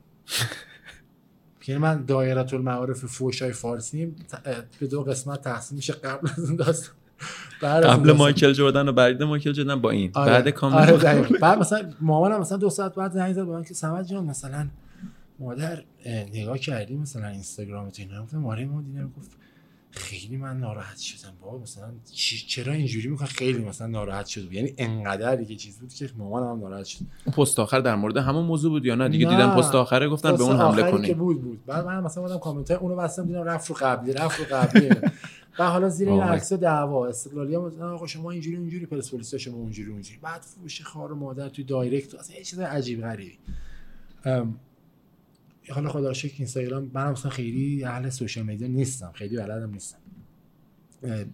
یعنی من دایره المعارف فوشای فارسی به دو قسمت تقسیم میشه قبل از اون داستان بعد قبل. مایکل جردن و برید مایکل جردن با این آره. بعد آره کامنت دقیقاً. بعد مثلا مامانم مثلا دو ساعت بعد زنگ زد به من که سمت جان مثلا مادر اه، نگاه کردی مثلا اینستاگرام تو اینا گفتم آره ما دیدم گفت خیلی من ناراحت شدم. بابا مثلا چرا اینجوری می‌کنه خیلی مثلا ناراحت شد. یعنی انقدر دیگه چیز بود که مامانم هم ناراحت شد. پست آخر در مورد همون موضوع بود یا نه؟ دیگه نه. دیدم پست آخره گفتن به اون حمله آخری که بود بود. بعد من مثلا اومدم کامنت های اونو بستم دیدم رفت رو قبلی رفت رو قبلی. و حالا زیر این. عکس دعوا استقلالی هم آقا شما اینجوری اونجوری پرسپولیس شما اونجوری اونجوری. بعد فروش خار مادر توی direct اصلا یه چیز عجیب غریبی. حالا خدا رو شکر اینستاگرام من مثلا خیلی اهل social media نیستم. خیلی بلدم نیستم. اه،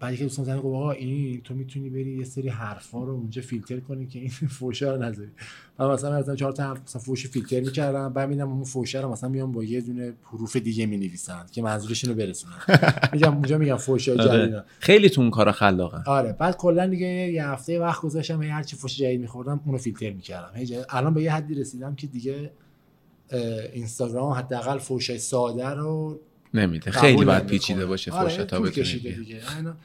بعد یکی دوستان زنگ گفت آقا این تو می‌تونی بری یه سری حرفا رو اونجا فیلتر کنی که این فوشا رو نذاری. من مثلا مثلا چهار تا حرف مثلا فوش فیلتر می‌کردم. بعد میدم اون فوشه رو مثلا میام با یه دونه حروف دیگه می‌نویسن که منظورشون رو برسونن. میگم اونجا میگم جدید آره. خیلی تو اون کارا خلاقه. آره. بعد کلا دیگه یه هفته وقت گذاشتم هی هر چی فوش جدید میخوردم اونو فیلتر می‌کردم. الان به یه حدی رسیدم که دیگه اینستاگرام حداقل فوشای ساده رو نمیده. خیلی باید. پیچیده باشه آره فوش تا بتونی اینا-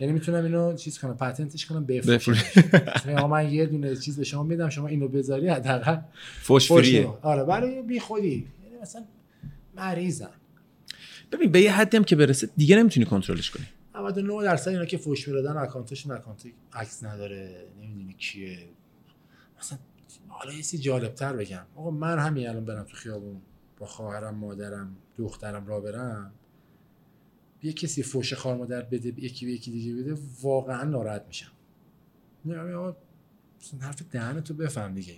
یعنی می‌تونم اینو چیز کنم پتنتش کنم بفروش. بفروشم مثلا من یه دونه چیز به شما میدم شما اینو بذاری حداقل فوش فوش فریه. آره برای بی خودی یعنی مثلا مریضن ببین به یه حدی هم که برسه دیگه نمی‌تونی کنترلش کنی. 99 درصد اینا که فوش می‌دادن اکانتشون اکانت عکس نداره. نمی‌دونی کیه. مثلا حالا یه چیز جالبتر بگم. آقا من همین الان برم تو خیابون با خواهرم مادرم دخترم را برم. یه کسی فوش خواهر مادر بده یکی به یکی دیگه بده واقعا ناراحت میشم. میگم آقا حرف دهنتو بفهم دیگه.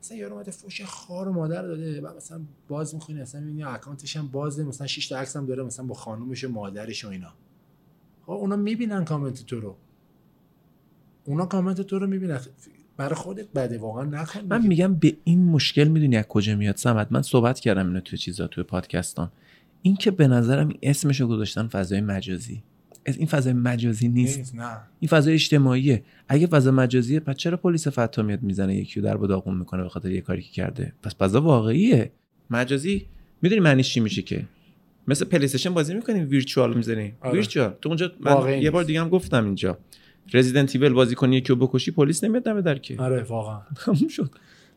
مثلا یارو اومده فوش خار مادر داده بعد مثلا باز می‌خونی مثلا می‌بینی اکانتش هم بازه مثلا 6 تا عکس هم داره مثلا با خانومش و مادرش و اینا. خب اونا می‌بینن کامنت تو رو. اونا کامنت تو رو می‌بینن. برای خودت بده واقعا نکن من. میگم به این مشکل می‌دونی از کجا میاد. سمت من صحبت کردم اینو توی چیزا توی پادکستام این که به نظرم اسمشو گذاشتن فضای مجازی. از این فضای مجازی نیست. نیست نه. این فضای اجتماعیه. اگه فضا مجازیه پس چرا پلیس فتا میاد می‌زنه یکی در با داغون می‌کنه به خاطر یه کاری که کرده؟ پس فضا واقعیه. مجازی می‌دونی معنیش چی میشه که؟ مثل پلی بازی می‌کنیم virtual می‌زنیم. آره. virtual. تو اونجا من یه بار. دیگه هم گفتم اینجا. Resident Evil بازی کنی یکی رو بکشی پلیس نمیاد دم در که آره واقعا. تموم شد.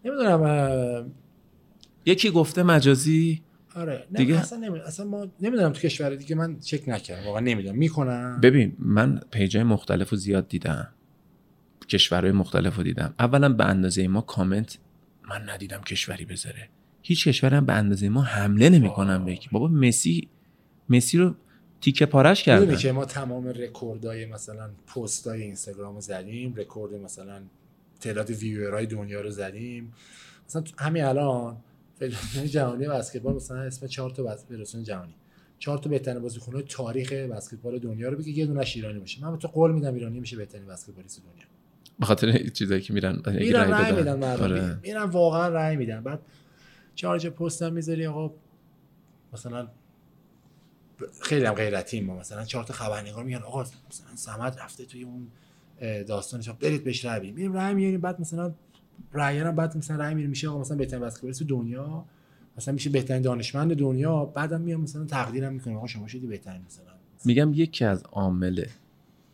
نمی‌دونم اه، یکی گفته مجازی. آره نه دیگه- اصلا نمی‌دونم اصلا ما نمی‌دونم تو کشور دیگه من چک نکردم واقعا نمی‌دونم. می‌کنم ببین من page ای مختلف رو زیاد دیدم. کشورهای مختلف رو دیدم. اولا به اندازه ما کامنت من ندیدم کشوری بذاره. هیچ کشوری هم به اندازه ما حمله نمی‌کنن به بابا مسی مسی رو تیکه پارش می‌دونی کردن که ما تمام رکوردای مثلا پستای اینستاگرام رو زدیم رکورد مثلا تعداد viewer های دنیا رو زدیم. مثلا همین الان فدراسیون جهانی بسکتبال مثلا اسم چهار تا بس- فدراسیون جهانی. چهار تا بهترین بازیکن‌های تاریخ بسکتبال دنیا رو بگه یه دونه‌اش ایرانی باشه. من به تو قول میدم ایرانی میشه بهترین بسکتبالیست دنیا. به خاطر چیزایی که میرن میرن رای بدن. میدن مردم. آره. میرن واقعا رای میدن. بعد چارج پست هم می‌ذاری آقا مثلا خیلی هم غیرتی ما. مثلا چهار تا خبرنگار میگن آقا مثلا سمد رفته توی اون داستانش. برید بهش رای بدیم میریم رای میاریم بعد مثلا رای هم بعد مثلا رای میریم میشه آقا مثلا بهترین بسکتبالیست دنیا مثلا میشه بهترین دانشمند دنیا بعدم میام مثلا تقدیرم می‌کنیم. آقا شما شدی بهترین مثلا. میگم یکی از عامل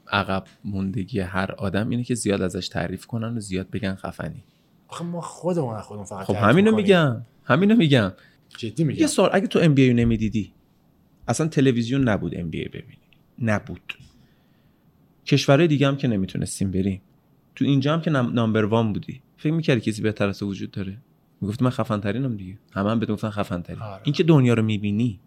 عقب موندگی هر آدم اینه که زیاد ازش تعریف کنن و زیاد بگن خفنی. آخه ما خودمون از خودمون فقط خب همینو. میگم همینو میگم. جدی میگم. یه سوال اگه تو ام بی نمی‌دیدی اصلا تلویزیون نبود ام بی ببینی. نبود. کشورهای دیگه هم که نمی‌تونستیم بریم. تو اینجا هم که نم- نامبر وان بودی. فکر می‌کردی کسی بهتر از وجود داره؟ می‌گفتی من خفن ترینم دیگه. همه هم بهت گفتن خفن ترین آره. این که دنیا رو می‌بینی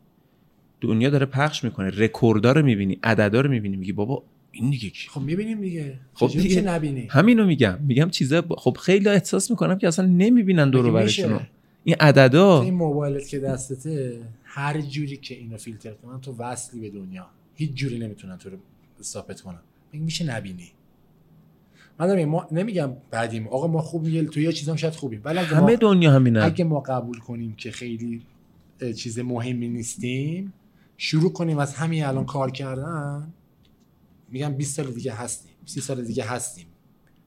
دنیا داره پخش می‌کنه رکوردا رو می‌بینی عددا رو می‌بینی. میگی بابا این دیگه کی؟ خب می‌بینیم دیگه. خب دیگه. نبینی؟ همینو میگم. میگم چیزا ب- خب خیلی احساس می‌کنم که اصلا نمی‌بینن دور و میشه؟ این عددا. این موبایلت که دستته. هر جوری که اینو فیلتر کنن تو وصلی به دنیا. هیچ جوری نمی‌تونن تو رو کنم میگه میشه نبینی. من نمیگم ما نمیگم بعدیم. آقا ما خوب میگه تو یه چیزام شاید خوبیم. ولی همه ما, دنیا همینه اگه ما قبول کنیم که خیلی چیز مهمی نیستیم شروع کنیم از همین الان کار کردن میگم 20 سال دیگه هستیم. 30 سال دیگه هستیم.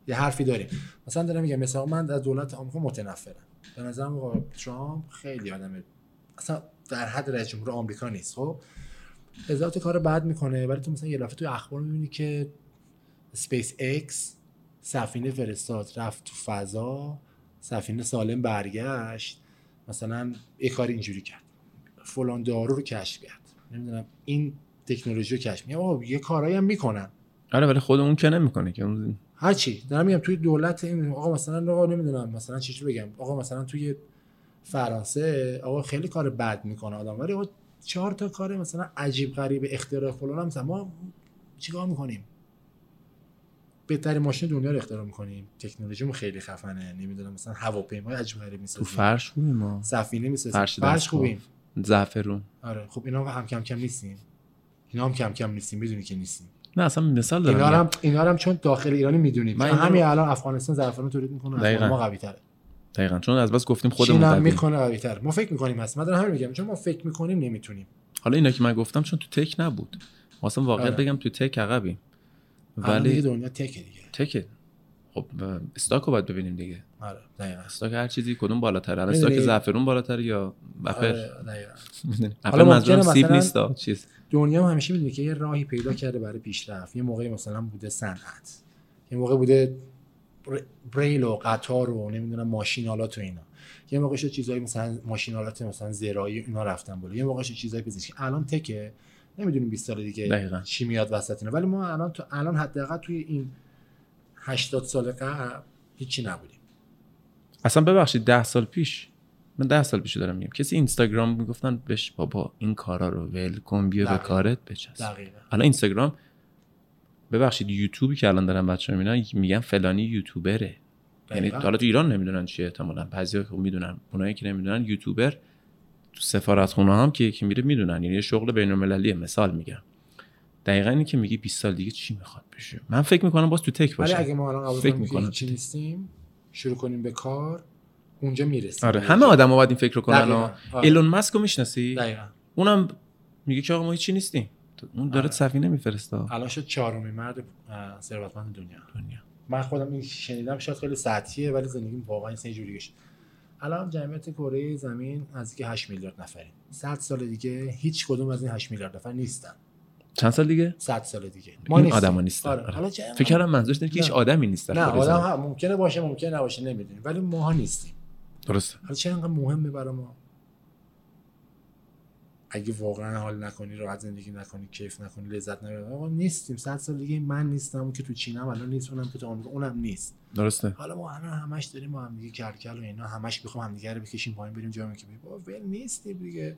یه حرفی داریم. مثلا دارم میگم مثلا من از دولت آمریکا متنفرم. به نظرم آقا ترامپ خیلی آدم اصلا در حد رئیس جمهور آمریکا نیست خب؟ تا کار بد می‌کنه ولی تو مثلا یه دفعه توی اخبار می‌بینی که سپیس اکس سفینه فرستاد رفت تو فضا سفینه سالم برگشت مثلا یه کار اینجوری کرد. فلان دارو رو کشف کرد. نمی‌دونم این تکنولوژی رو کشف میگم آقا یه کارایی هم می‌کنن. آره ولی خود اون که نمی‌کنه که. اون هر چی دارم میگم توی دولت این آقا مثلا آقا نمی‌دونم مثلا چجوری بگم. آقا مثلا توی فرانسه آقا خیلی کار بد می‌کنه آدم. ولی آقا چهار تا کار مثلا عجیب غریب اختراع فلان هم مثلا ما چیکار می‌کنیم؟ بهترین ماشین دنیا رو اختراع می‌کنیم. تکنولوژیمون خیلی خفنه. نمی‌دونم مثلا هواپیمای عجیب غریب تو می‌سازیم فرش خوبیم ما. سفینه می‌سازیم. فرش فرش. خوبیم. زعفرون. آره. خب اینا هم کم کم نیستیم. اینا هم کم کم نیستیم. می‌دونی که نیستیم. نه اصلا مثال دارم. اینا. هم اینا هم چون داخل ایرانی می‌دونیم. همین الان افغانستان زعفران تولید می‌کنه. ما قوی تره دقیقا. چون از بس گفتیم خودمون می‌کنه قوی تر ما فکر می‌کنیم هست. من همین میگم. چون ما فکر می‌کنیم نمی‌تونیم. حالا اینا که من گفتم چون تو تک نبود. واسه واقعیت آره. بگم تو تک عقبیم. دیگه ولی دنیا تکه دیگه. تکه. خب استاک رو باید ببینیم دیگه. آره دقیقاً. استاک هر چیزی کدوم بالاتره. الان استاک زعفرون بالاتر یا اپل آره؟ حالا منظورم سیب نیست چیز. دنیا هم همیشه می‌دونه که یه راهی پیدا کرده برای پیشرفت. یه موقعی مثلا بوده صنعت. یه موقع بوده بریل و قطار و نمی‌دونم ماشینالات و اینا. یه موقع شد چیزایی مثلا ماشینالات مثلا زراعی اینا رفتن بالا. یه موقع شد چیزایی پزشکی. الان تکه. نمی‌دونیم 20 سال دیگه دقیقاً. چی میاد وسط اینا. ولی ما الان تو الان حداقل توی این 80 سال قبل هیچی نبودیم. اصلا ببخشید ده سال پیش. من ده سال پیش دارم میگم. کسی اینستاگرام می‌گفتن بش بابا این کارا رو ول کن بیا به. کارت بچسب. دقیقا. الان اینستاگرام ببخشید یوتیوبی که الان دارن بچه‌ها می‌بینن میگن فلانی یوتیوبره. یعنی. حالا تو ایران نمی‌دونن چیه احتمالاً. بعضیا که می‌دونن اونایی که نمی‌دونن یوتیوبر تو سفارت خونه هم که یکی میره می‌دونن. یعنی شغل بین المللیه مثال میگم. دقیقا اینی که میگی 20 سال دیگه چی می‌خواد بشه؟ من فکر می‌کنم باز تو تک ولی باشه. اگه ما الان فکر می‌کنم. هیچی نیستیم شروع کنیم به کار اونجا می‌رسیم. آره همه آدما باید این فکر رو کنن. آره. ایلون مسک رو می‌شناسی؟ دقیقا. اونم میگه که آقا ما هیچی نیستیم. اون داره آره. سفینه میفرسته. الان شد چهارمین مرد ثروتمند دنیا. دنیا. من خودم این شنیدم شاید خیلی سطحیه ولی زندگیم واقعا این شد الان جمعیت کره زمین از 8 میلیارد نفریم 100 سال دیگه هیچ کدوم از این 8 میلیارد نفر نیستن. چند سال دیگه؟ 100 سال دیگه. این آدما نیستن. آره. حالا چه- فکر کردم منظورش اینه که هیچ. آدمی نیست نه آدم. هم ممکنه باشه ممکنه نباشه نمی‌دونیم. ولی ماها نیستیم. درسته. حالا چرا انقدر مهمه برای ما؟ اگه واقعا حال نکنی راحت زندگی نکنی کیف نکنی لذت نبری. آقا نیستیم. صد سال دیگه من نیستم که تو چینم الان نیست اونم که تو آمریکا اونم نیست. درسته. حالا ما الان همش داریم با هم دیگه کرکل و اینا همش بخوام همدیگه رو بکشیم پایین بریم جایی که بابا ول نیستیم دیگه.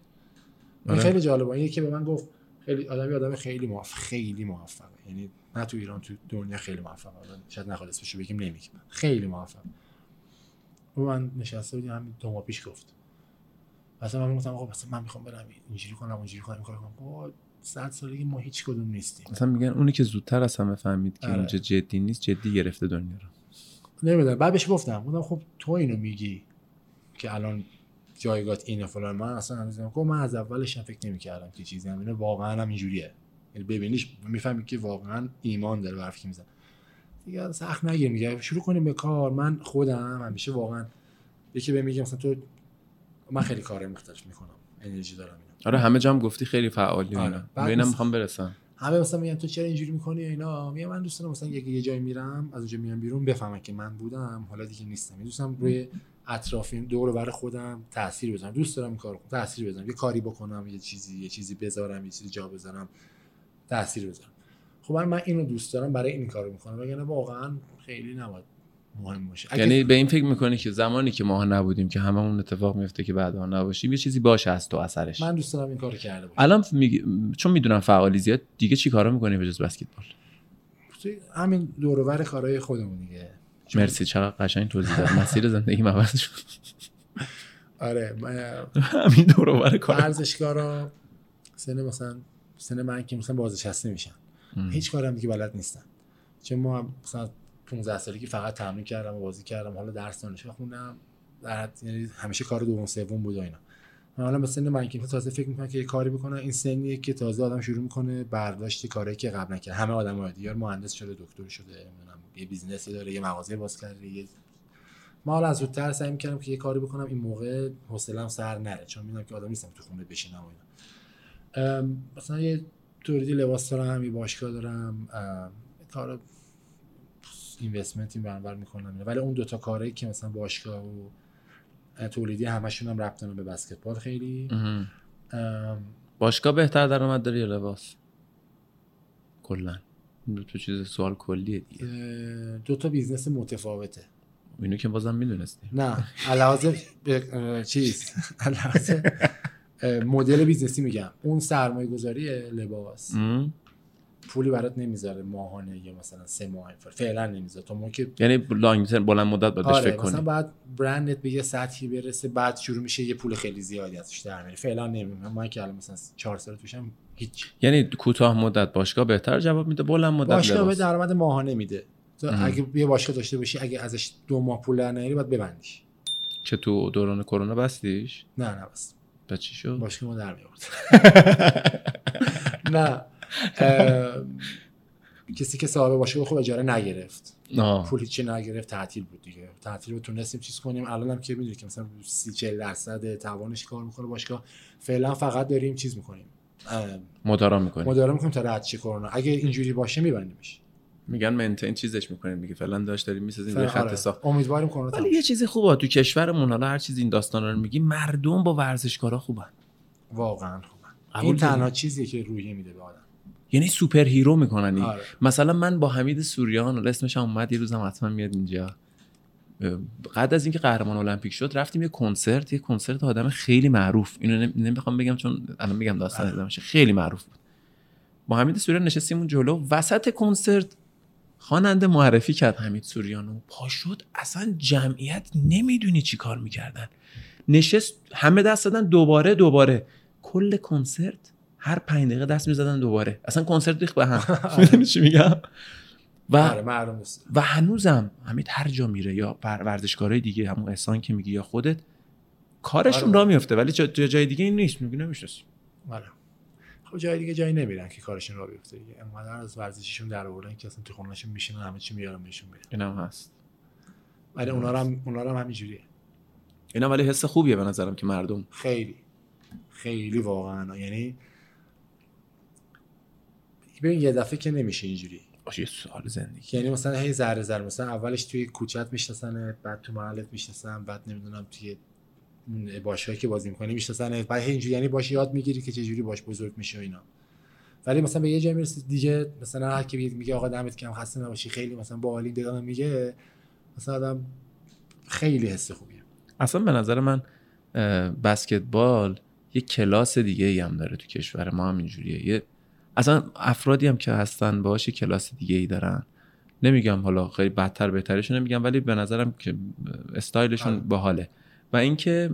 آره. خیلی جالبه. این یکی به من گفت خیلی آدمی آدم خیلی موفق خیلی موفقه یعنی نه تو ایران تو دنیا خیلی موفقه حالا شاید نخواد اسمشو بگیم نمیگیم. خیلی موفق. و من نشسته بودیم همین دو ماه پیش گفت. مثلا من گفتم آقا مثلا من می‌خوام برم اینجوری کنم اونجوری کنم این کارو کنم. صد سالگی ما هیچ کدوم نیستیم. مثلا میگن اونی که زودتر از همه فهمید که آره. اینجا جدی نیست جدی گرفته دنیا رو. نمی‌دونم. بعد بهش گفتم گفتم خب تو اینو میگی که الان جایگات اینه فلان. من اصلا هنوز. گفت من از اولش هم فکر نمی‌کردم که چیزی همینه واقعا هم اینجوریه. یعنی ببینیش می‌فهمی که واقعا ایمان داره حرفی که می‌زنه. دیگه سخت نگیر. میگه شروع کنیم به کار. من خودم همیشه واقعا یکی به میگه مثلا تو من خیلی کار مختلف می‌کنم. انرژی دارم اینا آره همه جام گفتی خیلی فعالی آره. اینا. می‌خوام برسم. همه مثلا میگن تو چرا اینجوری می‌کنی اینا؟ میگم من دوست دارم مثلا یه یه جایی میرم از اونجا میام بیرون بفهمم که من بودم حالا دیگه نیستم. دوست دارم روی اطرافیم دور بر خودم تاثیر بذارم. دوست دارم این کارو کنم تاثیر بذارم. یه کاری بکنم یه چیزی یه چیزی بذارم یه چیزی جا بذارم تاثیر بذارم. خب من, من اینو دوست دارم برای این کارو می‌کنم. وگرنه واقعا خیلی نباید مهم باشه. یعنی به این فکر می‌کنی که زمانی که ما نبودیم که هممون اتفاق میفته که بعدا نباشیم یه چیزی باشه از تو اثرش. من دوست دارم این کارو کرده باشم. الان میگی... چون می‌دونم فعالی زیاد دیگه چی کارا می‌کنی به جز بسکتبال؟ همین دور کارهای خودمون دیگه. مرسی چقدر قشنگ توضیح داد مسیر زندگی عوض شد. آره همین دور و بر کار ورزشکارا سن مثلا سن من که مثلا بازنشسته میشن. هیچ کاری هم دیگه بلد نیستن. چون ما مثلا 15 سالگی فقط تمرین کردم و بازی کردم حالا درس دانشگاه خوندم. در یعنی همیشه کار دوم سوم بود و اینا. من حالا به سن که تازه فکر می‌کنم که یه کاری بکنم این سنیه که تازه آدم شروع می‌کنه برداشت کاری که قبل نکرد. همه آدم ها دیگه مهندس شده دکتر شده نمی‌دونم یه بیزنسی داره یه مغازه باز کرده یه ما حالا از زودتر سعی می‌کردم که یه کاری بکنم. این موقع حوصله‌ام سر نره چون می‌دونم که آدم نیستم تو خونه بشینم و اینا. مثلا یه تولیدی لباس دارم یه باشگاه دارم ام، یه کار اینوستمنتی برابر می‌کنم. ولی اون دوتا کاری که مثلا باشگاه و تولیدی همشون هم ربط دارن به بسکتبال خیلی. باشگاه بهتر درآمد داره یا لباس؟ کلا. این دو تا چیز سوال کلیه دیگه. دو تا بیزنس متفاوته. اینو که بازم می‌دونستی. نه علاوه اه، چیز. علاوه مدل بیزنسی میگم. اون سرمایه گذاری لباس پولی برات نمی‌ذاره ماهانه یا مثلا سه ماه فعلا نمی‌ذاره. تا موقع که یعنی long term بلند مدت باید بهش آره فکر مثلا کنی بعد برندت به یه سطحی برسه بعد شروع میشه یه پول خیلی زیادی ازش در میاری فعلا نمی‌دونم. من که الان مثلا چهار سال توشم هیچ. یعنی کوتاه مدت باشگاه بهتر جواب میده بلند مدت باشگاه به درآمد ماهانه میده. تو. اگه یه باشگاه داشته باشی اگه ازش دو ماه پول در نیاری باید ببندیش. که تو دوران کرونا بستیش؟ نه نه بس چی شد؟ باشگاه ما در میورد نه. کسی که صاحب باشگاه خوب اجاره نگرفت. پول هیچی نگرفت تعطیل بود دیگه. تعطیل رو تونستیم چیز کنیم. الان هم که می‌دونی که مثلا 30 40 درصد توانش کار می‌کنه باشگاه. فعلا فقط داریم چیز می‌کنیم. مدارا می‌کنی مدارا می‌کنیم تا رد شه کرونا. اگه اینجوری باشه میبندیمش. میگن maintain چیزش می‌کنیم دیگه. فعلا داشت داریم می‌سازیم یه خط آره. ساخت. امیدواریم کرونا ولی یه چیز خوبه. تو کشورمون حالا هر چیز این داستانا رو میگی مردم با ورزشکارا خوبن. واقعا قبول این؟ تنها چیزیه که روحیه میده به آدم. یعنی superhero می‌کنن آره. مثلا من با حمید سوریان اسمش هم اومد یه روزم حتما میاد اینجا. قبل از اینکه قهرمان المپیک شد رفتیم یه کنسرت. یه کنسرت آدم خیلی معروف. اینو نم- نمی‌خوام بگم چون الان میگم داستان. ادامهشه خیلی معروف بود. با حمید سوریان نشستیم اون جلو. وسط کنسرت خواننده معرفی کرد حمید سوریانو پا شد اصلا جمعیت نمی‌دونی چی کار می‌کردن. نشست همه دست دادن دوباره دوباره. کل کنسرت هر پنج دقیقه دست می‌زدن دوباره. اصلا کنسرت ریخت به هم. می‌دونی چی میگم؟ و آره و هنوزم حمید هر جا میره یا ور- ورزشکارای دیگه همون احسان که میگی یا خودت کارشون آره. راه میفته ولی جا جا- جای دیگه این نیست. میگی نمی‌شناسی. آره خب جای دیگه جایی نمیرن که کارشون را بیفته دیگه. انقدر از ورزشیشون در آوردن که اصلا تو خونهشون میشینن همه چی میارن بهشون میرن. اینم هست. ولی اونا هم اونا هم همینجوریه. اینا ولی حس خوبیه به نظرم که مردم خیلی. خیلی واقعا. یعنی ببین یه دفعه که نمیشه اینجوری. باشه یه سوال زندگی. یعنی مثلا هی ذره ذره مثلا اولش توی کوچت می‌شناسن بعد تو محلت می‌شناسن بعد نمی‌دونم توی باشگاهی که بازی می‌کنی می‌شناسن بعد هی اینجوری یعنی باش یاد می‌گیری که چجوری باش بزرگ میشه و اینا. ولی مثلا به یه جایی می‌رسی دیگه مثلا هر کی میگه آقا دمت کم خسته نباشی خیلی مثلا باحالی دادن میگه مثلا آدم خیلی حس خوبیه. اصلا به نظر من بسکتبال یه کلاس دیگه ای هم داره تو کشور ما هم اینجوریه. یه اصلا افرادی هم که هستن باهاش کلاس دیگه ای دارن. نمیگم حالا خیلی بدتر بهترش نمیگم ولی به نظرم که استایلشون آره. باحاله. و اینکه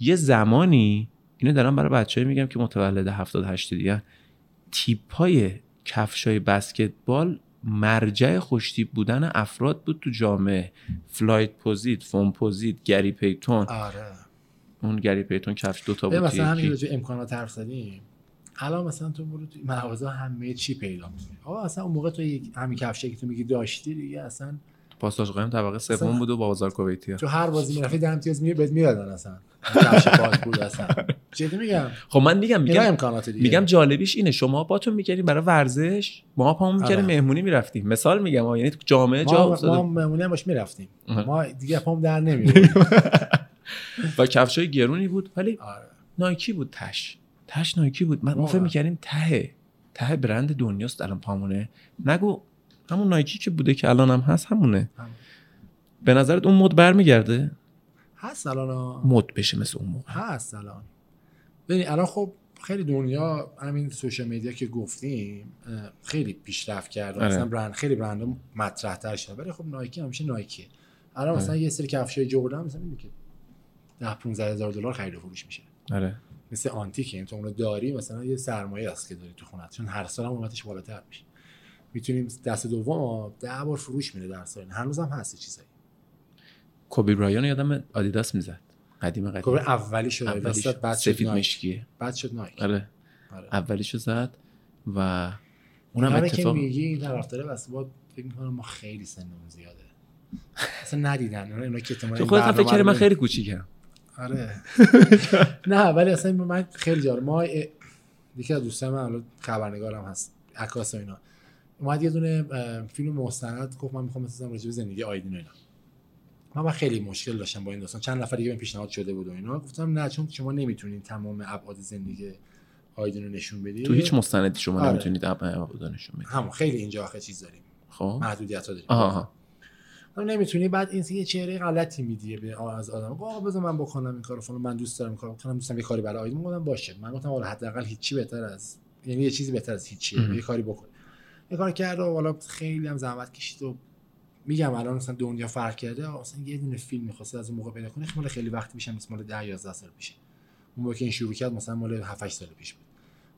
یه زمانی اینو دارم برای بچه میگم که متولد 78 دیگه تیپ های کفش های بسکتبال مرجع خوشتیپ بودن افراد بود تو جامعه. Flightposite Foamposite گری پیتون. آره. اون گری پیتون کفش دوتا بود مثلا همین امکانات حرف زدیم. الان مثلا تو برو تو مغازه همه چی پیدا می‌کنی. آقا اصلا اون موقع تو یک- همین کفشه که تو میگی داشتی دیگه اصلا پاساژ قایم طبقه سوم بود و بازار کویتی. تو هر بازی می‌رفتی ده امتیاز میگه بهت می‌دادن اصلا. کفش پاک بود اصلا. جدی میگم؟ خب من میگم میگم امکانات دیگه. میگم جالبیش اینه. شما باتون می‌کردیم برای ورزش ما پامون می‌کردیم آره. مهمونی می‌رفتیم. مثال میگم یعنی تو جامعه جا افتاده ما مهمونی هم باش می‌رفتیم. ما دیگه پام در نمیاد و کفشای گرونی بود ولی آره. نایکی بود تش. تش نایکی بود. من ما. فکر می‌کردیم ته ته برند دنیاست الان پامونه. نگو همون نایکی که بوده که الان هم هست همونه. همون. به نظرت اون مد برمیگرده؟ هست الان. مد بشه مثل اون موقع. هست الان. ببین الان خب خیلی دنیا همین سوشال میدیا که گفتیم خیلی پیشرفت کرده آره. مثلا برند خیلی برند مطرح تر شده ولی خب نایکی همیشه نایکیه. الان مثلا آره. یه سری کفشای جردن مثلا میگه که 10 15 هزار دلار خرید و فروش میشه. آره. مثل آنتیکه تو اونو داری مثلا یه سرمایه است که داری تو خونت. چون هر سال هم قیمتش بالاتر میشه. می‌تونیم دست دوم ده بار فروش میره در سال. هنوز هم هست چیزایی. کوبی برایان یادم آدیداس می‌زد. قدیم قدیم. کوبی اولی شد اولیش بعد شد سفید. مشکیه بعد شد نایک. آره. آره. اولیشو زد و اونم همه که اتفاق میگی طرفدار بس با فکر می‌کنم ما خیلی سنمون زیاده. اصلا ندیدن. اونا اینا که تو خودت فکر من خیلی کوچیکم. آره. نه ولی اصلا من خیلی جالب. ما یکی از دوستان من حالا خبرنگارم هست عکاس و اینا. اومد یه دونه فیلم مستند گفت من می‌خوام بسازم راجع به زندگی آیدین و اینا. من, من خیلی مشکل داشتم با این داستان. چند نفر دیگه پیشنهاد شده بود و اینا. گفتم نه چون شما نمی‌تونین تمام ابعاد زندگی آیدین رو نشون بدی تو هیچ مستندی شما آره. نمی‌تونید ابدانشون بدید. همون خیلی اینجا آخه چیز داریم. خب. محدودیت ها داریم آها. تو نمی‌تونی بعد این یه چهره غلطی میدی به از آدم. آقا بذار من بکنم این کارو فلان من دوست دارم کارو بکنم دوستم یه کاری برای آیدین گفتم باشه. من گفتم حالا حداقل هیچی بهتر از یعنی یه چیزی بهتر از هیچیه مم. یه کاری بکن. یه کار کرد و حالا خیلی هم زحمت کشید و میگم الان مثلا دنیا فرق کرده. مثلا یه دونه فیلم می‌خواست از اون موقع پیدا کنه مال خیلی وقت میشه مثل مال 10 11 سال پیشه. اون موقع که این شروع کرد مثلا مال 7 8 سال پیش بود.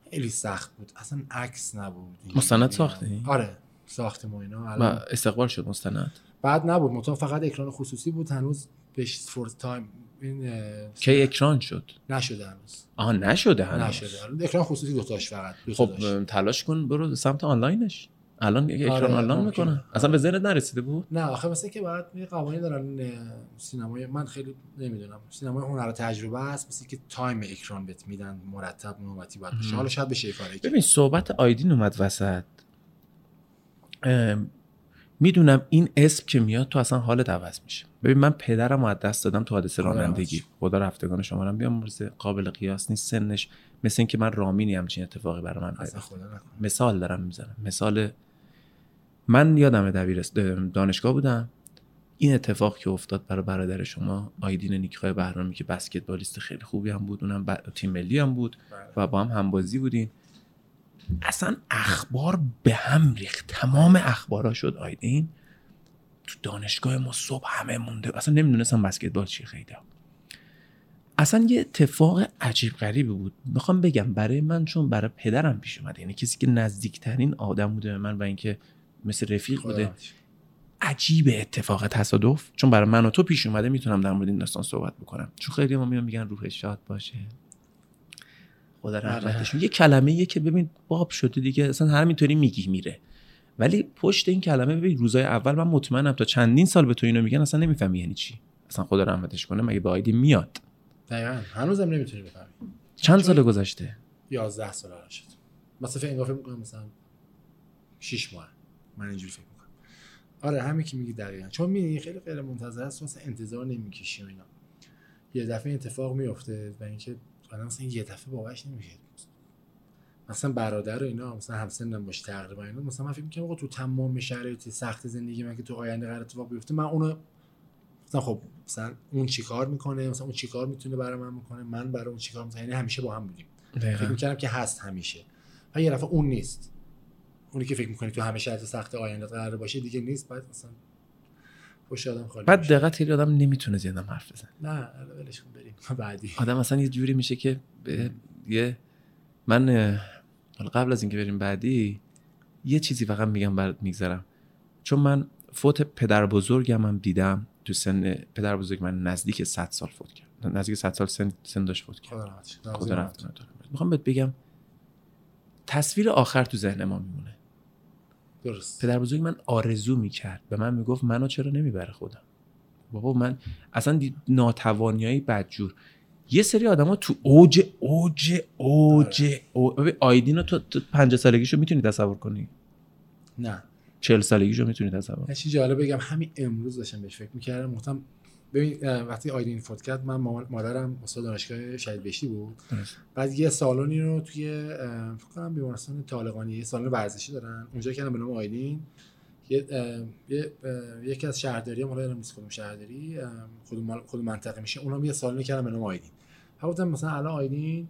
خیلی سخت بود. اصلا عکس نبود. مستند ساختی؟ آره ساختیم و اینا. الان استقبال شد مستند؟ بعد نبود. مطمئن فقط اکران خصوصی بود. هنوز بهش فور time این کی اکران شد؟ نشده هنوز. آها نشده هنوز. نشده. آره، اکران خصوصی دو تاش فقط دو خب داشت. تلاش کن برو سمت آنلاینش. الان اکران آره، آنلاین. می‌کنه. اصلا به ذهنت نرسیده بود؟ نه آخه مثل که باید یه قوانین دارن سینمای من خیلی نمی‌دونم. سینمای هنر تجربه است مثل که time اکران بهت میدن مرتب نوبتی باید باشه. مم. حالا شاید بشه کاری. ببین صحبت آیدین اومد وسط. می‌دونم این اسم که میاد تو اصلا حالت عوض میشه. ببین من پدرم از دست دادم تو حادثه رانندگی. خدا رفتگان شما رو بیامرزه قابل قیاس نیست سنش مثل اینکه من رامینی همچین اتفاقی برای من نکنه. مثال دارم می‌زنم. مثال من یادم دبیرست دانشگاه بودم. این اتفاق که افتاد برای برادر شما آیدین نیکخواه بهرامی که بسکتبالیست خیلی خوبی هم بود اونم ب- تیم ملی هم بود بله. و با هم همبازی بودیم اصلا اخبار به هم ریخت. تمام اخبارا شد آیدین. تو دانشگاه ما صبح همه مونده. اصلا نمی‌دونستم بسکتبال چیه خیلی اصلا یه اتفاق عجیب غریبی بود. می‌خوام بگم برای من چون برای پدرم پیش اومده یعنی کسی که نزدیکترین آدم بوده به من و اینکه مثل رفیق بوده. عجیب اتفاق تصادف. چون برای من و تو پیش اومده می‌تونم در مورد این داستان صحبت بکنم. چون خیلی ما میان میگن روحش شاد باشه. خدا رحمتشون یه کلمه یه که ببین باب شده دیگه اصلا همینطوری میگی میره. ولی پشت این کلمه ببین روزای اول من مطمئنم تا چندین سال به تو اینو میگن اصلا نمی‌فهمی یعنی چی. اصلا خدا رحمتش کنه مگه به آیدی میاد؟ دقیقاً. هنوزم نمی‌تونی بفهمی. چند سال گذشته؟ 11 سال شد. مثلا فکر فکر می‌کنم مثلا 6 ماه. من اینجوری فکر می‌کنم. آره همین که میگی دقیقا. چون می‌دونی خیلی غیر منتظر است مثلا انتظار نمی‌کشی و اینا. یه دفعه اتفاق میفته و اینکه الان مثلا یه دفعه باورش نمیشه. مثلا برادر و اینا مثلا همسنم باشه تقریبا اینا مثلا من فکر می‌کنم آقا تو تمام شرایط سخت زندگی من که تو آینده قرار اتفاق بیفته من اونو مثلا خب مثلا اون چیکار می‌کنه مثلا اون چیکار می‌تونه برای من می‌کنه من برای اون چیکار می‌کنه یعنی همیشه با هم بودیم. فکر می‌کردم که هست همیشه. و یه دفعه اون نیست. اونی که فکر می‌کنی تو همه شرایط سخت آینده قرار باشه دیگه نیست بعد مثلا خوش آدم خالی بعد. دقت خیلی آدم نمی‌تونه زیادم حرف بزنه. نه ولش کن بریم. بعدی. آدم اصلا یه جوری میشه که به یه من قبل از اینکه بریم بعدی یه چیزی فقط میگم برات میگذرم. چون من فوت پدر بزرگم هم دیدم تو سن پدر بزرگ من نزدیک 100 سال فوت کرد. نزدیک 100 سال سن, سن داشت فوت کرد. خدا رحمتش. می‌خوام بهت بگم تصویر آخر تو ذهن ما میمونه. درست. پدر بزرگ من آرزو می‌کرد به من می‌گفت منو چرا نمی‌بره خودم؟ بابا من اصلا دی- ناتوانیایی بدجور. یه سری آدما تو اوج اوج اوج او... ببین آیدین رو تو, تو 50 سالگیشو می‌تونی تصور کنی؟ نه. 40 سالگیشو می‌تونی تصور یه چیز جالب بگم همین امروز داشتم بهش فکر می‌کردم گفتم ببین وقتی آیدین فوت کرد من مادرم استاد دانشگاه شهید بهشتی بود. بعد یه سالونی رو توی فکر کنم بیمارستان طالقانی یه سالن ورزشی دارن. اونجا کردن به نام آیدین یه یکی از شهرداری هم حالا نیست کدوم شهرداری مال- کدوم منطقه میشه اونم یه سالونی کردن به نام آیدین گفتم مثلا الان آیدین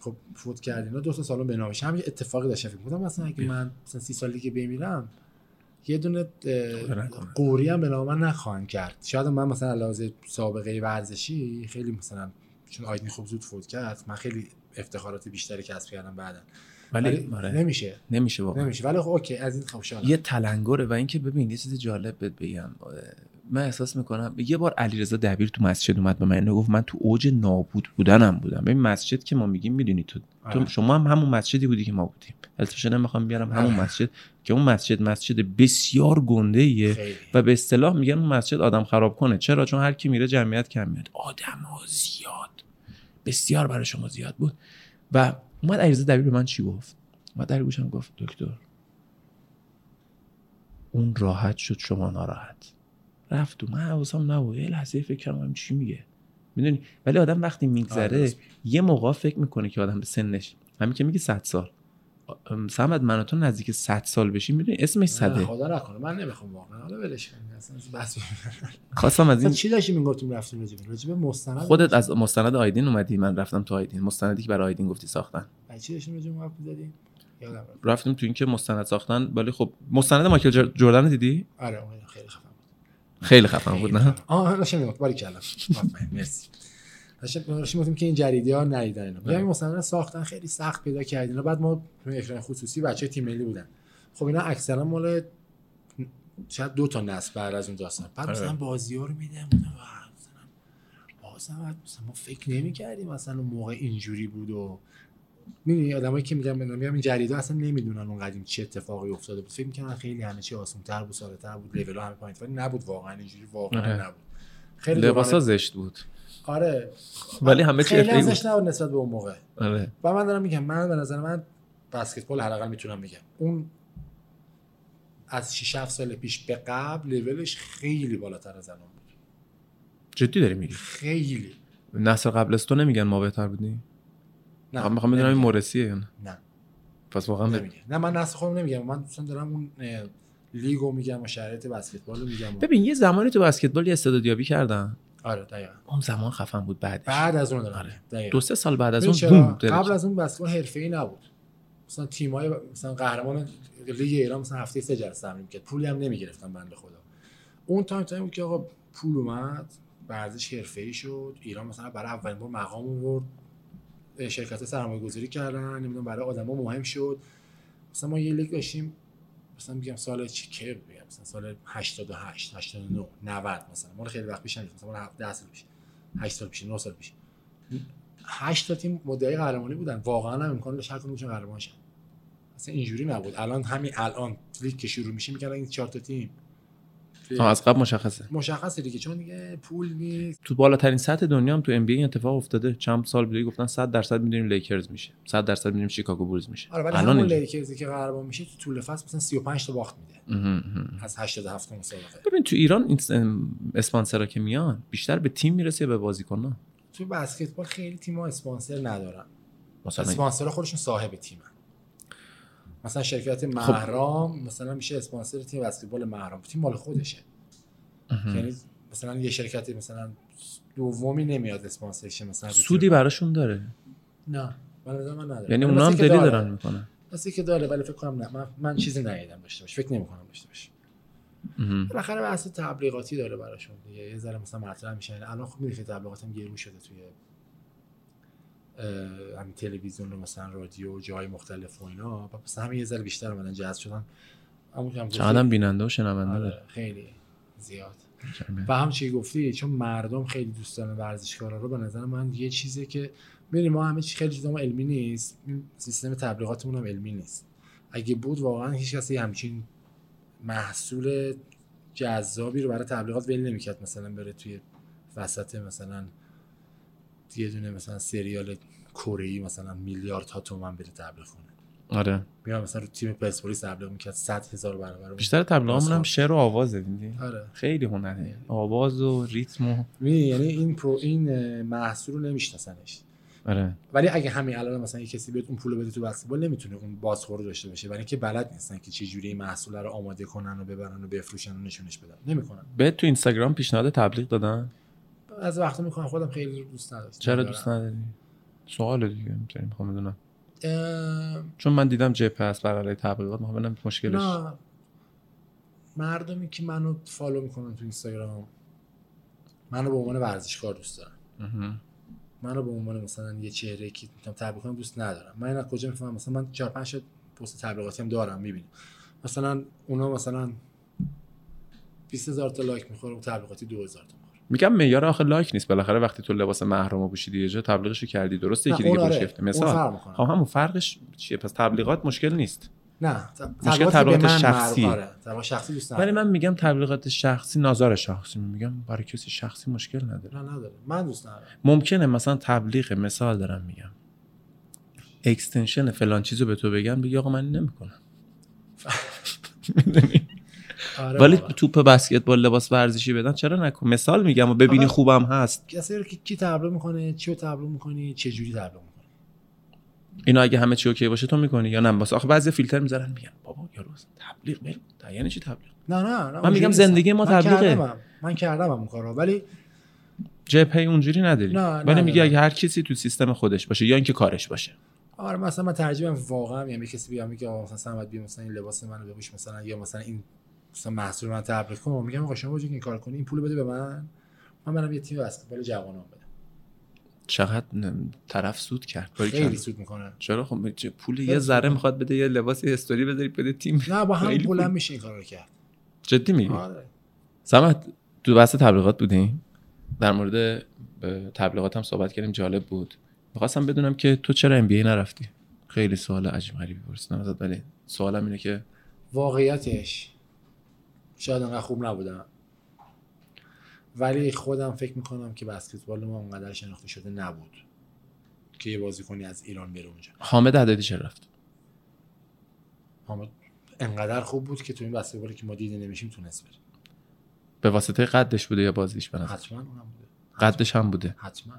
خب فوت کرد اینا دو تا سالن به نامش هم یه اتفاقی داشتم فکر می‌کردم. مثلا اگه من مثلا 30 سال دیگه بمیرم یه دونه. قوری هم به نام من نخواهند کرد. شاید من مثلا علاوه سابقه ورزشی خیلی مثلا چون آیدین خوب زود فوت کرد من خیلی افتخارات بیشتری کسب کردم بعدا. ولی آره. نمیشه. نمیشه واقعا. نمیشه. ولی خب اوکی از این خوشحالم یه تلنگره و اینکه ببین یه چیز جالب بهت بگم من احساس می‌کنم یه بار علیرضا دبیر تو مسجد اومد به من گفت من تو اوج نابود بودنم بودم. ببین مسجد که ما میگیم می‌دونی تو, تو آره. شما هم همون مسجدی بودی که ما بودیم. البته نمی‌خوام بیارم همون آره. مسجد که اون مسجد مسجد بسیار گنده ایه خیلی. و به اصطلاح میگن اون مسجد آدم خراب کنه. چرا؟ چون هر کی میره جمعیت کم میاد. آدم ها زیاد. بسیار برای شما زیاد بود. و اومد علیرضا دبیر به من چی گفت؟ اومد در گوشم گفت دکتر اون راحت شد شما ناراحت. رفت و من حواسم نبود. یه لحظه فکر کردم چی میگه. می‌دونی؟ ولی آدم وقتی آره، میگذره درست یه موقع فکر می‌کنه که آدم به سنش همین که میگه 100 سال. سمت من و تو نزدیک 100 سال بشی می‌دونی؟ اسمش صده. خدا نکنه من نمی‌خوام واقعا. حالا ولش کن خواستم از این چی داشتیم می‌گفتیم رفتیم راجبه راجبه مستند خودت از مستند آیدین اومدی من رفتم تو آیدین. مستندی که برای آیدین گفتی ساختن. چی داشتیم راجبه حرف رفت. رفتیم تو اینکه مستند ساختن ولی خب مستند مایکل جر- جردن دیدی؟ آره خیلی خفن. خیلی خفن بود نه؟ آه داشتم میگم باری کلا مرسی. داشتم گفتیم که این جریدی ها ندیدن اینا میگم این مستند ساختن خیلی سخت پیدا کردین بعد ما اکران خصوصی بچه تیم ملی بودن. خب اینا اکثرا مال شاید دو تا نسل بعد از اون داستان. بعد آره. مثلا بازی ها رو میدم مثلا بازم مثلا ما فکر نمی‌کردیم مثلا اون موقع اینجوری بود و می‌دونی آدمایی که میگم میگم این جریدا اصلا نمی‌دونن اون قدیم چه اتفاقی افتاده بود. فکر می‌کنن خیلی همه چی آسان‌تر بود ساده‌تر بود لول همه پایین ولی نبود واقعا اینجوری واقعا آره. نبود. خیلی لباسا زشت بود. آره. ولی همه چی خیلی ازش نبود نسبت به اون موقع. آره. و من دارم میگم من به نظر من بسکتبال حداقل می‌تونم بگم. اون از 6 7 سال پیش به قبل لولش خیلی بالاتر از الان بود. جدی داری میگی؟ خیلی. نسل قبل از تو نمیگن ما بهتر بودیم؟ نه من می‌خوام بدونم این. مورسیه یا نه؟ نه. پس واقعا نمیگه. نه من نسل خودم نمیگم. من دوستان دارم اون لیگو میگم و شرایط بسکتبال رو میگم ببین یه زمانی تو بسکتبال یه استعدادیابی کردن. آره دقیقاً. اون زمان خفن بود بعدش. بعد از اون آره. دقیقاً. دو سه سال بعد از اون؟ بوم. قبل از اون بسکتبال حرفه‌ای نبود. مثلا تیم‌های مثلا قهرمان لیگ ایران مثلا هفته سه جلسه تمرین کرد پولی هم نمی‌گرفتن بنده خدا. اون time time بود که آقا پول اومد ورزش حرفه‌ای شد. ایران مثلا برای اولین بار مقام آورد. شرکت سرمایه گذاری کردن نمی‌دونم برای آدما مهم شد. مثلا ما یه لیگ داشتیم مثلا میگم سال چی که بگم مثلا سال 88 89 90 مثلا. مال خیلی وقت پیش مثلا مال 10 سال پیش 8 سال پیش 9 سال پیش. 8 تا تیم مدعی قهرمانی بودن. واقعا هم امکان داشت هر کدومشون قهرمان شن. اصلا اینجوری نبود. الان همین الان لیگ که شروع میشه میگن این 4 تا تیم. از قبل مشخصه. مشخصه دیگه چون دیگه پول نیست. تو بالاترین سطح دنیا هم تو NBA این اتفاق افتاده. چند سال دیگه گفتن 100 درصد می‌دونیم لیکرز میشه. 100 درصد می‌دونیم شیکاگو بولز میشه. آره ولی الان. لیکرزی که قهرمان میشه تو طول فصل مثلا 35 تا باخت میده. از 87 مسابقه ببین تو ایران این اسپانسرا که میان بیشتر به تیم می‌رسه به بازیکن‌ها؟ تو بسکتبال خیلی تیم‌ها اسپانسر ندارن. مثلا اسپانسرها خودشون صاحب تیمن. مثلا شرکت خب. مهرام مثلا میشه اسپانسر تیم بسکتبال مهرام تیم مال خودشه. یعنی مثلا یه شرکت مثلا دومی نمیاد اسپانسر شه مثلا سودی. براشون داره. نه من نداره یعنی اونا هم دلی. دارن می‌کنن. مثل که داره ولی فکر کنم نه. من, من چیزی ندیدم داشته باشه فکر نمی‌کنم داشته باشه بالاخره بحث تبلیغاتی داره براشون دیگه. یه ذره مثلا مطرح میشه. الان خب می‌دونی که تبلیغات هم گرون شده توی همین تلویزیون و مثلا رادیو و جای مختلف و اینا. و مثلا همین یه ذره بیشتر اومدن جذب شدن. هم چقدر هم بیننده و شنونده آره خیلی زیاد. جمعه. و هم چی گفتی چون مردم خیلی دوست دارن ورزشکارا رو به نظر من یه چیزی که ببین ما همه چی خیلی چیزا علمی نیست. این سیستم تبلیغاتمون هم علمی نیست. اگه بود واقعا هیچ کسی همچین محصول جذابی رو برای تبلیغات ول نمی‌کرد مثلا بره توی وسط مثلا یه دونه مثلا سریال کره ای مثلا میلیاردها تومن بره تبلیغ کنه. آره. میام مثلا رو تیم پرسپولیس تبلیغ می‌کرد 100 هزار برابر. بیشتر تبلیغامون هم. شعر و آوازه دیدی؟ آره. خیلی هنره. آواز و ریتم و یعنی این پرو این محصول رو نمیشناسنش. آره. ولی اگه همین الان مثلا یه کسی بهت اون پول بده تو بسکتبال نمی‌تونه اون بازخورد داشته باشه. برای اینکه بلد نیستن که چه جوری این محصول رو آماده کنن و ببرن و بفروشن و نشونش بدن. نمی‌کنن. بهت تو اینستاگرام پیشنهاد تبلیغ دادن؟ از وقتی می‌کنم خودم خیلی دوست نداشتم. چرا دوست نداری؟ سوال دیگه می‌خوام بدونم. اه، چون من دیدم جپ هست بر علیه تبلیغات می‌خوام ببینم مشکلش نه. مردمی که منو فالو می‌کنن تو اینستاگرام منو به عنوان ورزشکار دوست دارن. اها. منو به عنوان مثلا یه چهره که می‌تونم تبلیغ کنم دوست ندارم. من از کجا می‌فهمم؟ مثلا من 4 5 پست تبلیغاتی هم دارم می‌بینم. مثلا اونا مثلا 20000 تا لایک می‌خوره تبلیغاتی 2000 تا. میگم معیار آخه لایک نیست. بالاخره وقتی تو لباس محرم پوشیدی یه جا تبلیغش کردی درسته؟ یکی دیگه آره. گفت مثال خب همون فرقش چیه؟ پس تبلیغات مشکل نیست. نه. مشکل تبلیغات شخصی. آره. شخصی دوست ولی من میگم تبلیغات شخصی نظر شخصی. میگم برای کسی شخصی مشکل نداره. نه نداره. من دوست ندارم. ممکنه مثلا تبلیغ مثال دارم میگم. extension فلان چیزو به تو بگن بگی آقا من نمی‌کنم. آره ولی بابا. توپ بسکتبال لباس ورزشی بدن چرا نکن؟ مثال میگم و ببینی خوبم هست. کسی رو کی تبلیغ می‌کنه؟ چی رو تبلیغ می‌کنی؟ چه جوری تبلیغ می‌کنی؟ اینا اگه همه چی اوکی باشه تو می‌کنی یا نه؟ واسه آخه بعضی فیلتر می‌ذارن میگن بابا یارو تبلیغ میل یعنی چی تبلیغ؟ نه نه, نه من میگم زندگی ما تبلیغه. من, من کردم اون کارو ولی جبهه اونجوری نداری. ولی میگه اگه هر کسی تو سیستم خودش باشه یا اینکه کارش باشه. آره مثلا من ترجیحم واقعا یعنی کسی بیام میگه آقا مثلا سمت بیا مثلا این لباس منو بپوش مثلا یا مثلا این مثلا محصول من تبلیغ کنم میگم آقا شما این کار کنی این پول بده به من. من برم یه تیم بسکتبال جوانان بدم. چقدر طرف سود کرد. خیلی سود می‌کنه. چرا خب؟ پول یه ذره می‌خواد بده یه لباس یه استوری بذاری بده تیم. نه با هم پول هم میشه این کارو کرد. جدی میگی؟ آره. سمت تو بحث تبلیغات بودیم در مورد تبلیغات هم صحبت کردیم جالب بود. می‌خواستم بدونم که تو چرا ام بی نرفتی؟ خیلی سوال عجیب غریبی پرسیدم ازت ولی سوالم اینه که واقعیتش. شاید انقدر خوب نبودم. ولی خودم فکر می‌کنم که بسکتبال ما اونقدر شناخته شده نبود که یه بازیکنی از ایران بره اونجا. حامد عددی چه رفت؟ حامد انقدر خوب بود که تو این بسکتبالی که ما دیده نمیشیم تونست بره. به واسطه قدش بوده یا بازیش بنظر حتما اونم بوده. قدش هم بوده. حتما.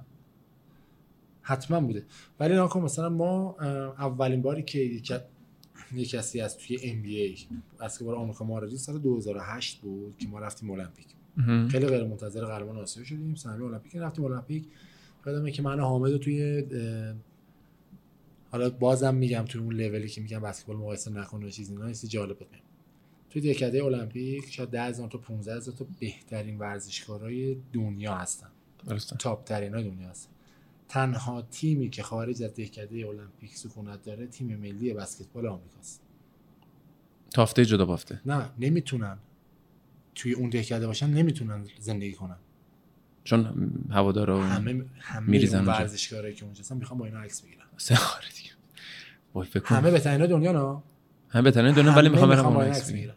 حتما بوده. ولی ناکن مثلا ما اولین باری که یک کسی از توی ام بی ای بسکتبال آمریکا ما رو سال 2008 بود که ما رفتیم المپیک. خیلی غیر منتظر قهرمان آسیا شدیم سهمیه المپیک رفتیم المپیک. یادمه که من حامد توی حالا بازم میگم توی اون لولی که میگم بسکتبال مقایسه نکنه و چیزی اینا جالب بود. توی دهکده المپیک شاید 10000 تا 15000 تا بهترین ورزشکارای دنیا هستن. تاپ ترین دنیا هستن. تنها تیمی که خارج از دهکده المپیک سکونت داره تیم ملی بسکتبال آمریکاست. تافته جدا بافته. نه نمی‌تونن. توی اون دهکده باشن نمی‌تونن زندگی کنن. چون هوادارا همه همه میریزن ورزشکارایی که اونجا هستن می‌خوام با اینا عکس بگیرن. سه دیگه. همه بهترین دنیا نه؟ همه بهترین دنیا ولی می‌خوام برم عکس بگیرم.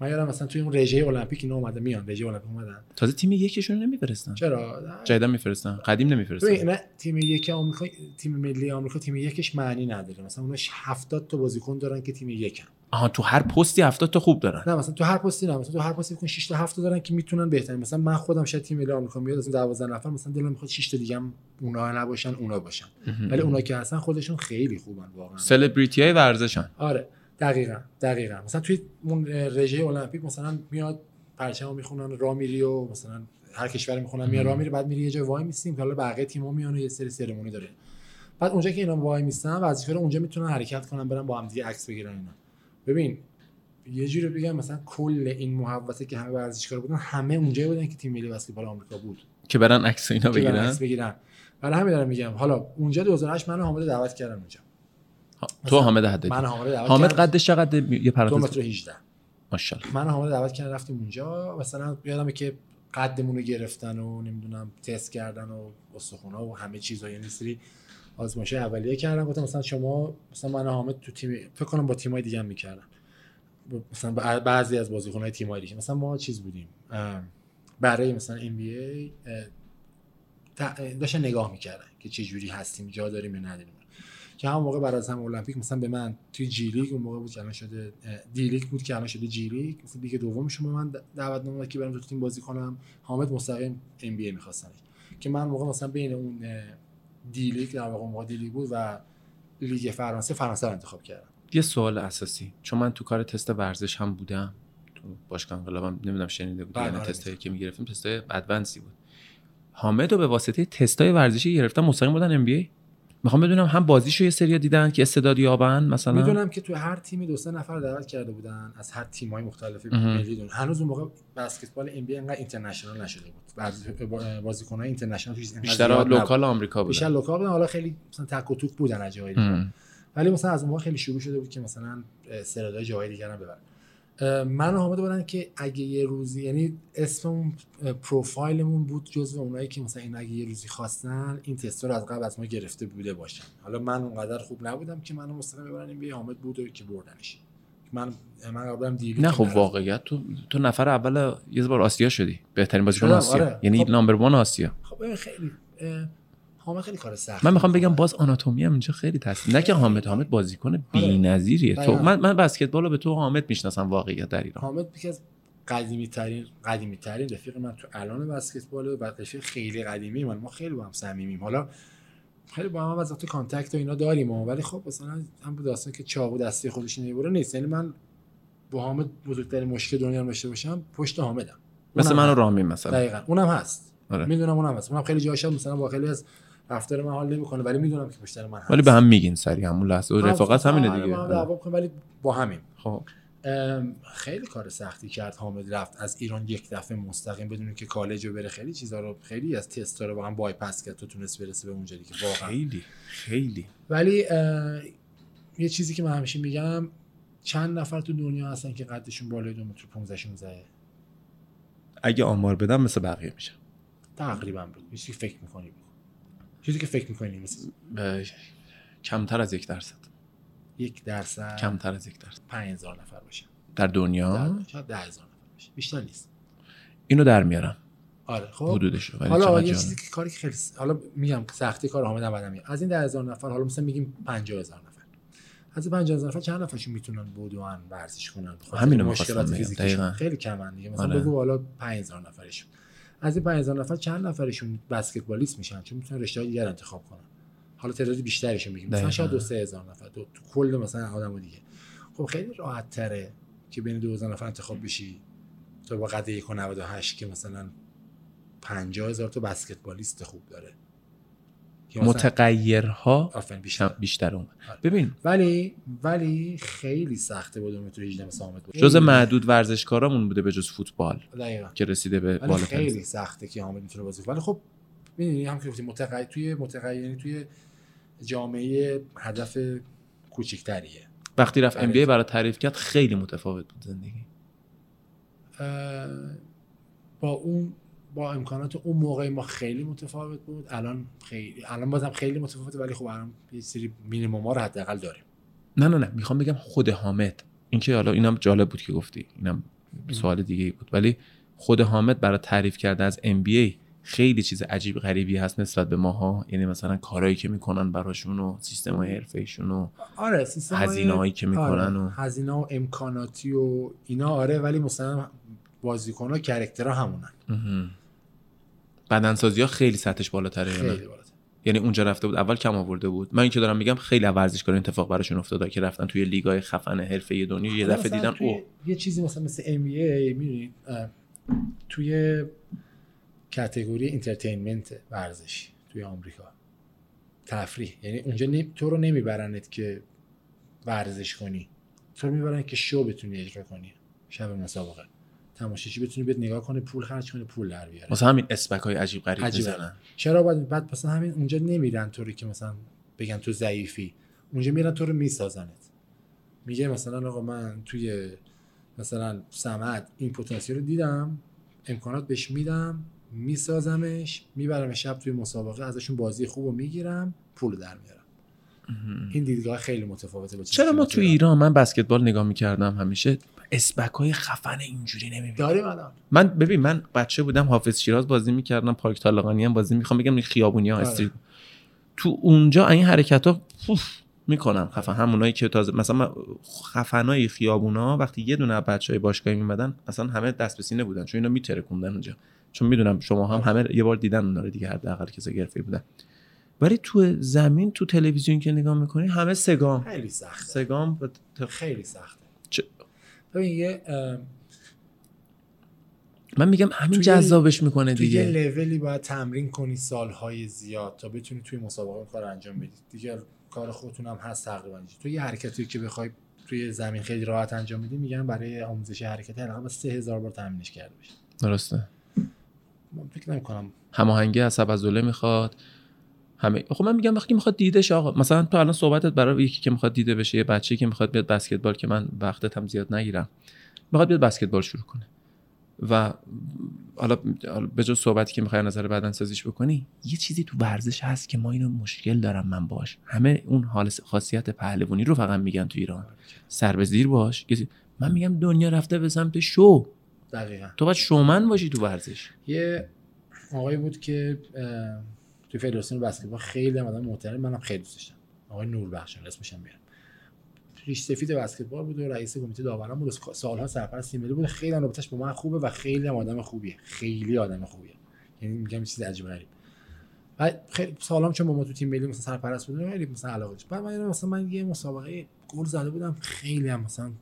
من یادم مثلا توی اون رژه المپیک اینا اومده میان رژه المپیک اومدن. تازه تیم یکیشون نمیفرستن. چرا؟ جدیدا میفرستن. قدیم نمیفرستن. نه تیم یک آمریکا تیم ملی آمریکا تیم یکش معنی نداره. مثلا اونش 70 تا بازیکن دارن که تیم یکن. آها تو هر پستی 70 تا خوب دارن. نه مثلا تو هر پستی نه مثلا تو هر پستی کن 6 تا 7 تا دارن که می‌تونن بهترین. مثلا من خودم شاید تیم ملی آمریکا میاد از 12 نفر مثلا دلم می‌خواد 6 تا دیگه هم اونا نباشن اونا باشن. ولی اونا که هستن خودشون خیلی خوبن واقعا. سلبریتی های ورزشن. آره. دقیقا دقیقا. مثلا توی اون رژه المپیک مثلا میاد پرچم می‌خونن را میری و مثلا هر کشور می‌خونن میاد را میری بعد میری یه جای وای میستیم حالا بقیه تیم‌ها میان و یه سری سرمونی داره. بعد اونجا که اینا وای میستن ورزشکارا اونجا می‌تونن حرکت کنن برن با هم دیگه عکس بگیرن اینا. ببین یه جوری بگم مثلا کل این محوطه که همه ورزشکار بودن همه اونجا بودن که تیم ملی بسکتبال آمریکا بود. که برن عکس اینا بگیرن؟ عکس بگیرن. برای همین دارم میگم. حالا اونجا 2008 منو حامد دعوت کردن اونجا. تو حامد حدادی. من حامد دعوت حامد قدش چقدر یه پرانتز. 2 متر 18 ماشاءالله. من حامد دعوت کردن رفتیم اونجا. مثلا یادمه که قدمون رو گرفتن و نمی‌دونم تست کردن و استخونا و همه چیزا یعنی سری آزمایش اولیه کردن گفتم مثلا شما مثلا من حامد تو تیم فکر کنم با تیمای دیگه هم می‌کردن مثلا بعضی از بازیکن‌های تیم‌های دیگه. مثلا ما چیز بودیم برای مثلا NBA داشتن نگاه می‌کردن که چه جوری هستیم جا داریم یا نداریم. که همون موقع بعد از هم المپیک مثلا به من توی G League اون موقع بود که الان شده D League بود که الان شده G League مثلا دیگه دومشون به من دعوت نامه که برم تو تیم بازی کنم. حامد مستقیم NBA می‌خواستن که من موقع مثلا بین اون D League در واقع موقع D League بود و لیگ فرانسه فرانسه رو انتخاب کردم. یه سوال اساسی. چون من تو کار تست ورزش هم بودم تو باشگاه انقلابم نمی‌دونم شنیده بودی یعنی تستایی که می‌گرفتیم تستای advanced ی بود. حامد رو به واسطه تستای ورزشی گرفتم مستقیم بودن NBA می‌خوام بدونم هم بازیشو یه سری دیدن که استعداد یابن مثلا؟ می‌دونم که تو هر تیمی دو سه نفر دعوت کرده بودن از هر تیم‌های مختلف مهم. ملی هنوز اون موقع بسکتبال NBA انقدر international نشده بود. بازیکن‌های international بیشتر. local آمریکا بیشتر بودن local بودن. حالا خیلی مثلا تک و توک بودن از دیگه. ولی مثلا از اون موقع خیلی شروع شده بود که مثلا استعدادهای جاهای دیگر هم ببرن. من و حامد بودن که اگه یه روزی یعنی اسممون پروفایلمون بود جزو اونایی که مثلا این اگه یه روزی خواستن این تستا رو از قبل از ما گرفته بوده باشن حالا من اونقدر خوب نبودم که منو مستقیم ببرن این به حامد بود که بردنش من من قبلا دیوید نه خب. واقعیت تو تو نفر اول یه بار آسیا شدی بهترین بازیکن آسیا آره. یعنی خب. number one آسیا خب خیلی اه، حامد خیلی کار سخت من می‌خوام بگم باز آناتومی هم اینجا خیلی تاثیر نه که حامد حامد بازیکن بی‌نظیریه. تو. من من بسکتبال رو با تو حامد می‌شناسم واقعیت در ایران. حامد یکی از قدیمی ترین قدیمی ترین رفیق من تو الان بسکتبال و رفیق خیلی قدیمی من. ما خیلی با هم صمیمیم. حالا خیلی با هم, از وقت contact و اینا داریم و ولی خب مثلا هم داستان که چاقو دسته‌ی خودش نمی‌بره نیست. یعنی من با حامد بزرگترین مشکل دنیا داشته باشم پشت حامدم. مثل اونم من و هست. رامین مثلا. دقیقاً. اونم هست. آره. می‌دونم اونم هست. اونم خیلی جاش مثلا با خیلی از رفتار من حال نمی‌کنه ولی می‌دونم که پشت من هست ولی به هم میگین سری همون لحظه. و هم- رفاقت همینه آره، دیگه. با هم ولی با همیم خب. خیلی کار سختی کرد حامد رفت از ایران یک دفعه مستقیم بدون که کالج رو بره. خیلی چیزا رو خیلی از تستا رو واقعا بایپاس کرد تو تونست برسه به اونجا دیگه واقعا. خیلی خیلی. ولی یه چیزی که من همیشه میگم چند نفر تو دنیا هستن که قدشون بالای دو متر 15 16 اگه آمار بدم مثل بقیه میشه. تقریبا که فکر می‌کنی. چیزی که فکر می‌کنی مثل کمتر از یک درصد. یک درصد؟ کمتر از یک درصد. 5000 نفر باشه. در دنیا؟ شاید 10000 نفر باشه. بیشتر نیست. اینو در میارم. آره خب. حدودشو ولی حالا یه. چیزی که کاری که خیلی حالا میگم سختی کار حامد بعدم از این 10000 نفر حالا مثلا میگیم 50000 نفر. از این 50000 نفر چند نفرشون می‌تونن بدون ورزش کنن؟ همینو مشکلات. دقیقاً. خیلی کمن دیگه. مثلا آره. بگو حالا 5000 نفرشون. از این 5000 نفر چند نفرشون بسکتبالیست میشن؟ چون می‌تونن رشته های دیگر انتخاب کنن. حالا تعداد بیشترشون میگیم. مثلا. شاید دو سه هزار نفر. دو تو کل مثلا آدم دیگه. خب خیلی راحت تره که بین 2000 نفر انتخاب بشی. تو با قد 1.98 که مثلا 50 هزار تا بسکتبالیست خوب داره. متغیرها بیشتر. بیشتر اون آره. ببین ولی ولی خیلی سخته بود متر 18 مثل حامد بود. جز معدود ورزشکارامون بوده به جز فوتبال دقیقاً. که رسیده به بالاترین. خیلی سخته که حامد می‌تونه بازی ولی خب می‌دونی هم که گفتیم متغیر توی متغیر یعنی توی جامعه هدف کوچیک‌تریه وقتی رفت. ام برای تعریف کرد خیلی متفاوت بود زندگی. با اون با امکانات اون موقع ما خیلی متفاوت بود. الان خیلی الان بازم خیلی متفاوته ولی خب الان یه سری مینیمم ها رو حداقل داریم. نه نه نه. می‌خوام بگم خود حامد. اینکه حالا اینم جالب بود که گفتی. اینم سوال دیگه ای بود. ولی خود حامد برای تعریف کرده از ام خیلی چیز عجیب غریبی هست نسبت به ماها. یعنی مثلا کارهایی که می‌کنن براشون و سیستم های حرفه‌ایشون و آره سیستم هزینه‌هایی که می‌کنن و- هزینه و امکاناتی و اینا آره ولی مثلا بازیکن ها character ها همونن. بدنسازی ها خیلی سطحش بالاتره؟ خیلی بالاتر. یعنی اونجا رفته بود اول کم آورده بود. من اینکه دارم میگم خیلی ورزشکار اتفاق براشون افتاده که رفتن توی لیگای خفن حرفه‌ای دنیا. یه دفعه دیدن او یه چیزی مثلا مثل NBA توی category entertainment ورزشی توی آمریکا. تفریح. یعنی اونجا نی- تو رو نمیبرنت که ورزش کنی. تو رو می‌برن که شو بتونی اجرا کنی. شب مسابقه. تماشاچی بتونی بیاد نگاه کنه پول خرج کنه پول در بیاره. واسه همین اسپک های عجیب غریب عجیبه. می‌زنن. چرا باید بعد مثلا همین اونجا نمیرن طوری که مثلا بگن تو ضعیفی. اونجا میرن تو رو میسازنت. میگه مثلا آقا من توی مثلا سمت این پتانسیل رو دیدم امکانات بهش میدم میسازمش می‌برم شب توی مسابقه ازشون بازی خوب رو می‌گیرم پول در میارم. این دیدگاه خیلی متفاوته با چرا ما تو ایران من بسکتبال نگاه می‌کردم همیشه اسپک های خفن اینجوری نمی‌بینم داریم الان من ببین من بچه بودم حافظ شیراز بازی می‌کردم پارک طالقانی هم بازی می‌خوام بگم خیابونی ها آره. استریت. تو اونجا این حرکت ها می‌کنن خفن. همونایی که تازه مثلا خفنای خیابونا وقتی یه دونه بچه های باشگاهی میمدن اصلا همه دست به سینه بودن چون اینا میترکوندن اونجا. چون می‌دونم شما هم همه یه بار دیدن اونا رو دیگه حداقل کسا گرفته بودن. ولی تو زمین تو تلویزیون که نگاه می‌کنی همه سگام. خیلی سخته. سگام خیلی ببین یه من میگم همین جذابش می‌کنه توی یه دیگه. لولی باید تمرین کنی سالهای زیاد تا بتونی توی مسابقه اون کار انجام بدی. دیگه کار خودتون هم هست تقریبا. تو یه حرکتی که بخوای توی زمین خیلی راحت انجام بدی میگن برای آموزش حرکتی حداقل با 3000 بار تمرینش کرده باشی درسته. من فکر نمی‌کنم. هماهنگی عصب عضله می‌خواد. همه. خب من میگم وقتی می‌خواد دیده شه آقا مثلا تو الان صحبتت برای یکی که می‌خواد دیده بشه یه بچه که می‌خواد بیاد بسکتبال که من وقتت هم زیاد نگیرم می‌خواد بیاد بسکتبال شروع کنه. و حالا به جز صحبتی که می‌خوای نظر بدن سازیش بکنی یه چیزی تو ورزش هست که ما اینو مشکل دارم من باش. همه اون حال خاصیت پهلوانی رو فقط میگن تو ایران. سر به زیر باش. من میگم دنیا رفته به سمت شو. دقیقا. تو باید شومن باشی تو ورزش. یه آقایی بود که اه، توی فدراسیون بسکتبال خیلی آدم محترم. منم خیلی دوست داشتم. آقای نوربخشان اسمش هم میارم. ریش سفید بسکتبال بود و رئیس کمیته داوران بود. سالها سرپرست تیم بود. خیلی رابطش با من خوبه و خیلی هم آدم خوبیه. خیلی آدم خوبیه. یعنی میگم چیز عجیب غریب. و خیلی سالام چون با ما تو تیم ملی مثلا سرپرست بود خیلی مثلا علاقه داشت. بعد من مثلا من یه مسابقه گل زده بودم. خیلی هم مثلا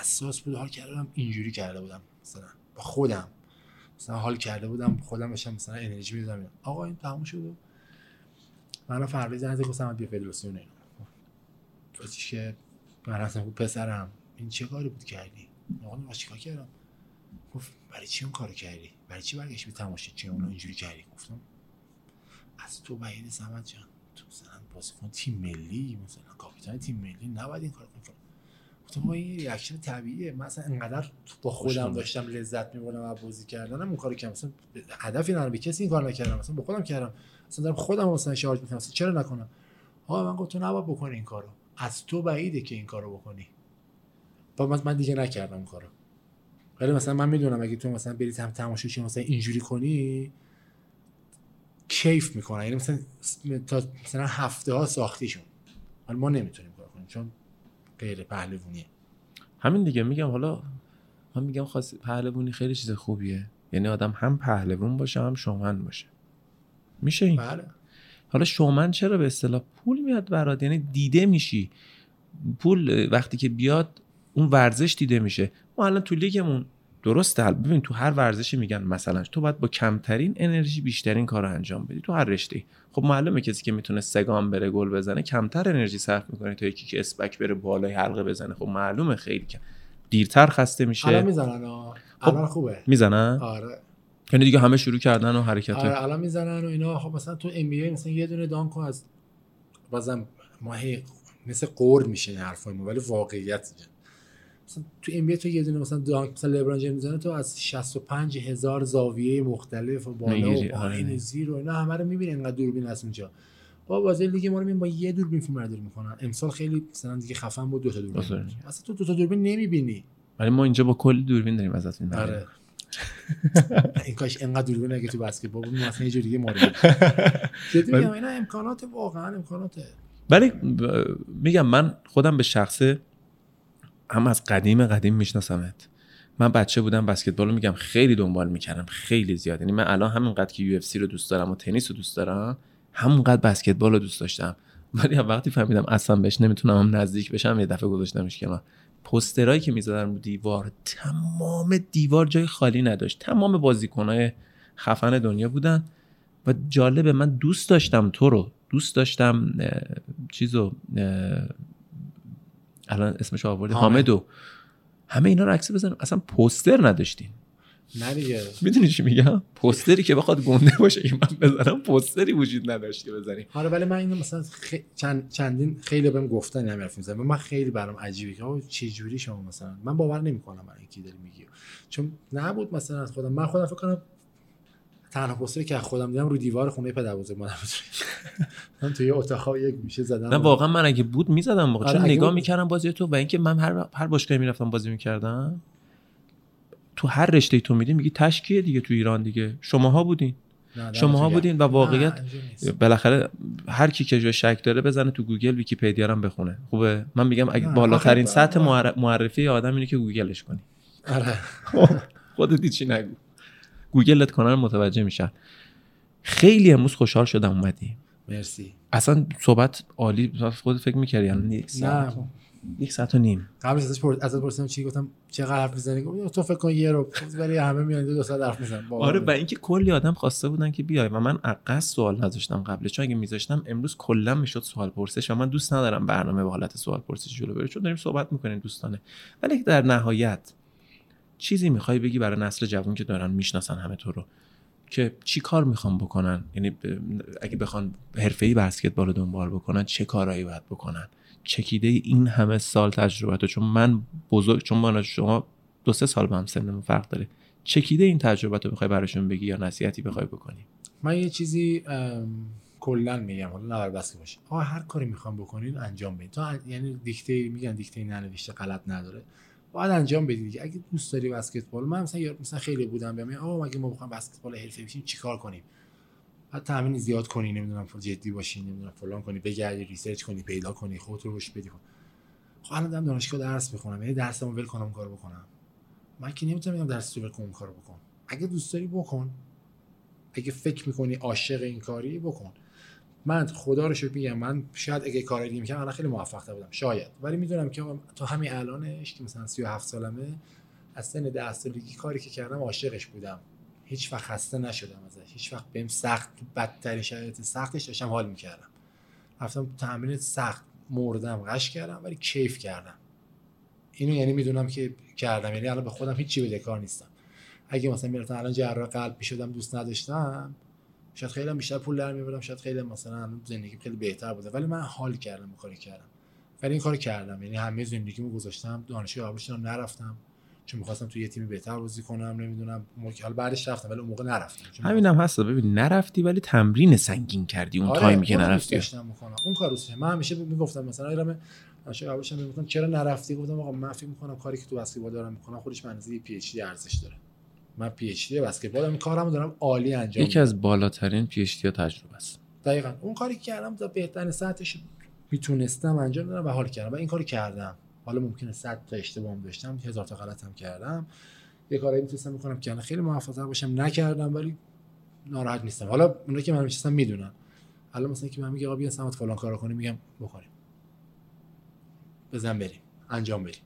حساس بود. حال کرده بودم. اینجوری کرده بودم مثلا. با خودم. مثلا حال کرده بودم. خودم بشم مثلا انرژی می‌دادم. آقا این تموم شد و من فردا زنگ زد گفتم بیا فدراسیون اینا. گفتش که من رفتم گفت پسرم. این چه کاری بود کردی؟ آقا من چیکار کردم؟ گفت برای چی اون کارو کردی؟ برای چی برگشت به تماشا؟ چی اونو اینجوری کردی؟ گفتم از تو بعید سمت جان. تو مثلا بازیکن تیم ملی مثلا کاپیتان تیم ملی نباید این کار کنی گفتم ما این reaction طبیعیه. من اصلا انقدر با خودم داشتم لذت میبردم از بازی کردنم. اون کارو کردم مثلا هدفی ندارم به کسی این کار نکردم. مثلا با خودم کردم. مثلا دارم خودم مثلا شارژ می‌کنم. چرا نکنم؟ آقا من گفت تو نباید بکنی این کارو. از تو بعیده که این کارو بکنی. با من, من دیگه نکردم این کارو. ولی مثلا من می‌دونم اگه تو مثلا بری هم تماشاچی مثلا اینجوری کنی کیف می‌کنن یعنی مثلا تا مثلا هفته ها ساختیشون ولی ما نمی‌تونیم کار کنیم چون غیر پهلوونیه. همین دیگه. میگم حالا من میگم خاص پهلوونی خیلی چیز خوبیه. یعنی آدم هم پهلوون باشه هم شومن باشه. میشه این بله. حالا شومن چرا به اصطلاح پول میاد برات؟ یعنی دیده میشی. پول وقتی که بیاد اون ورزش دیده میشه. ما الان تو لیگمون درسته. حل ببین تو هر ورزشی میگن مثلا تو باید با کمترین انرژی بیشترین کار رو انجام بدی. تو هر رشته خب معلومه کسی که می‌تونه سگام بره گل بزنه کمتر انرژی صرف می‌کنه تا یکی که اسپک بره بالای حلقه بزنه. خب معلومه خیلی کم دیرتر خسته الان میشه می‌زنن ها خب. الان خوبه. می‌زنن؟ آره. یعنی دیگه همه شروع کردن و حرکت آره الان می‌زنن و اینا. خب مثلا تو ام بی مثلا یه دونه دانک از بازم ما هی مثل قور میشه این حرفای ما ولی واقعیت اینه. مثلا تو ام بی تو یه دونه مثلا دانک مثلا لبران جیمز می‌زنه تو از 65 هزار زاویه مختلف و بالا و آره. پایین و زیر و اینا همه رو می‌بینی انقدر دوربین هست اونجا. با بازی لیگ ما رو می‌بینیم با یه دوربین فیلم برداری می‌کنن. امسال خیلی مثلا دیگه خفن بود دو تا دوربین. مثلا تو دو تا دوربین نمی‌بینی. ولی ما اینجا با کلی دوربین داریم ازت می‌بریم. آره. این کاش انقدر دوربین اگه تو بسکتبال بود مثلا یه جور دیگه مورد جدی میگم اینا امکانات واقعا امکاناته. ولی میگم من خودم به شخصه هم از قدیم قدیم میشناسمت. من بچه بودم بسکتبال رو میگم خیلی دنبال می‌کردم خیلی زیاد. یعنی من الان همینقدر که یو رو دوست دارم و تنیس رو دوست دارم همونقدر بسکتبال رو دوست داشتم. ولی وقتی فهمیدم اصلا بهش نمی‌تونم هم نزدیک بشم یه دفعه گذاشتمش کنار. پسترهایی که می‌زدن رو دیوار تمام دیوار جای خالی نداشت. تمام بازیکنهای خفن دنیا بودن و جالبه من دوست داشتم تو رو. دوست داشتم چیزو الان اسمش حامد. حامدو. همه اینا رو عکس بزنم. اصلا پوستر نداشتیم. نه دیگه. می‌دونی چی میگم؟ پوستری که بخواد گنده باشه که من بزنم پوستری وجود نداشتی بزنی. آره ولی من اینو مثلا خ... چند چندین خیلی بهم گفتن همین حرف می‌زنم من خیلی برام عجیبه که چه جوری شما مثلا من باور نمی‌کنم برای کی داری میگی. چون نبود مثلا از خودم. من خودم فکر کنم تنها پوستری که از خودم دیدم رو دیوار خونه پدر بزرگ مادر بزرگ. من توی اتاق یک میشه زدم. نه واقعا من اگه بود می‌زدم آره، چون اگه نگاه بود. می‌کردم بازی تو و اینکه من هر هر باشگاهی می‌رفتم بازی می‌کردم. تو هر رشته تو میدی میگی تشکیه دیگه تو ایران دیگه. شماها بودین. شماها. بودین و واقعیت. بالاخره هر کی که شک داره بزنه تو گوگل ویکی‌پدیا هم بخونه. خوبه؟ من میگم اگه بالاترین سطح معر- معرفی آدم اینه که گوگلش کنی. آره. خودت هیچی نگو. گوگلت کنن متوجه میشن. خیلی امروز خوشحال شدم اومدی. مرسی. اصلا صحبت عالی خودت فکر می‌کردی؟ یک نه. یک ساعت و نیم. قبلش ازش پرس ازش پرسیدم چی گفتم چقدر حرف می‌زنی؟ گفت تو فکر کن یه رو ولی همه میان دو ساعت حرف می‌زنن. آره و اینکه کلی آدم خواسته بودن که بیای و من عقص سوال نذاشتم قبلش چون اگه میذاشتم امروز کلا می‌شد سوال پرسش و من دوست ندارم برنامه به حالت سوال پرسش جلو بره چون داریم صحبت می‌کنیم دوستانه. ولی در نهایت چیزی می‌خوای بگی برای نسل جوان که دارن می‌شناسن همه تو رو که چی کار می‌خوان بکنن؟ یعنی اگه بخوان حرفه‌ای بسکتبال رو دنبال بکنن چه کارهایی باید بکنن؟ چکیده این همه سال تجربه تو. چون من بزرگ چون من شما دو سه سال با هم سنمون فرق داره. چکیده این تجربه رو بخوای براشون بگی یا نصیحتی بخوای بکنی؟ من یه چیزی کلا میگم حالا نه بس باشه آقا هر کاری می‌خوام بکنین انجام بدین. تو یعنی دیکته میگن دیکته ننوشته غلط نداره. باید انجام بدید اگه دوست داری بسکتبال من مثلا مثلا خیلی بودم بیام آقا مگه ما بخوام بسکتبال حرفه بشیم؟ چیکار کنیم؟ بعد تامین زیاد کنی نمی‌دونم جدی باشی نمی‌دونم فلان کنی بگردی ریسرچ کنی پیدا کنی خودت رو روش بدی خب الان دارم دانشگاه درس می‌خونم یعنی درسمو ول کنم کار بکنم. من که نمی‌تونم درس رو ول کنم کار بکن. اگه دوست داری بکن. اگه فکر می‌کنی عاشق این کاری بکن. من خدا رو شکر میگم من شاید اگه کار دیگه می‌کنم الان خیلی موفق بودم. شاید. ولی می‌دونم که تا همین الانش که مثلا 37 سالمه از سن 10 سالگی کاری که کردم عاشقش بودم. هیچ وقت خسته نشدم ازش. هیچ وقت بهم سخت بدترین شرایط سختش داشتم حال می‌کردم. رفتم تمرین سخت مردم قش کردم ولی کیف کردم. اینو یعنی می‌دونم که کردم. یعنی الان به خودم هیچی بده کار نیستم. اگه مثلا می‌رفتم الان جراح قلب می‌شدم دوست نداشتم شاید خیلی بیشتر پول در میبردم شاید خیلی مثلا زندگی خیلی بهتر بوده. ولی من حال کردم کاری کردم. ولی این کار کردم. یعنی همه زندگیمو گذاشتم دانشگاه آبشتم نرفتم. چون می‌خواستم تو یه تیم بهتر بازی کنم نمی‌دونم حالا بعدش رفتم ولی اون موقع نرفتم. همینم هم هست ببین نرفتی ولی تمرین سنگین کردی اون آره تایمی که نرفتی. اون کارو من همیشه می‌گفتم مثلا ایرام عاشق اولشم می‌گفتم چرا نرفتی؟ گفتم آقا من فکر می‌کنم کاری که تو بسکتبال دارم می‌کنم خودش منزله PhD ارزش داره. من PhD بسکتبال این کارمو دارم عالی انجام یکی از بالاترین PhD تجربه است. دقیقاً. اون کاری که کردم تا بهترین ساعتش می‌تونستم انجام بدم و حال کردم و این کارو کردم. حالا ممکنه 100 تا اشتباه داشتم هزار تا غلطم کردم. یه کاری می‌تونستم بکنم که خیلی موفق باشم نکردم ولی ناراحت نیستم. حالا اونایی که من میشستم می‌دونن. الان مثلا که من میگه آقا بیا سمت فلان کارو کنیم میگم بکنیم. بزن بریم انجام بدیم.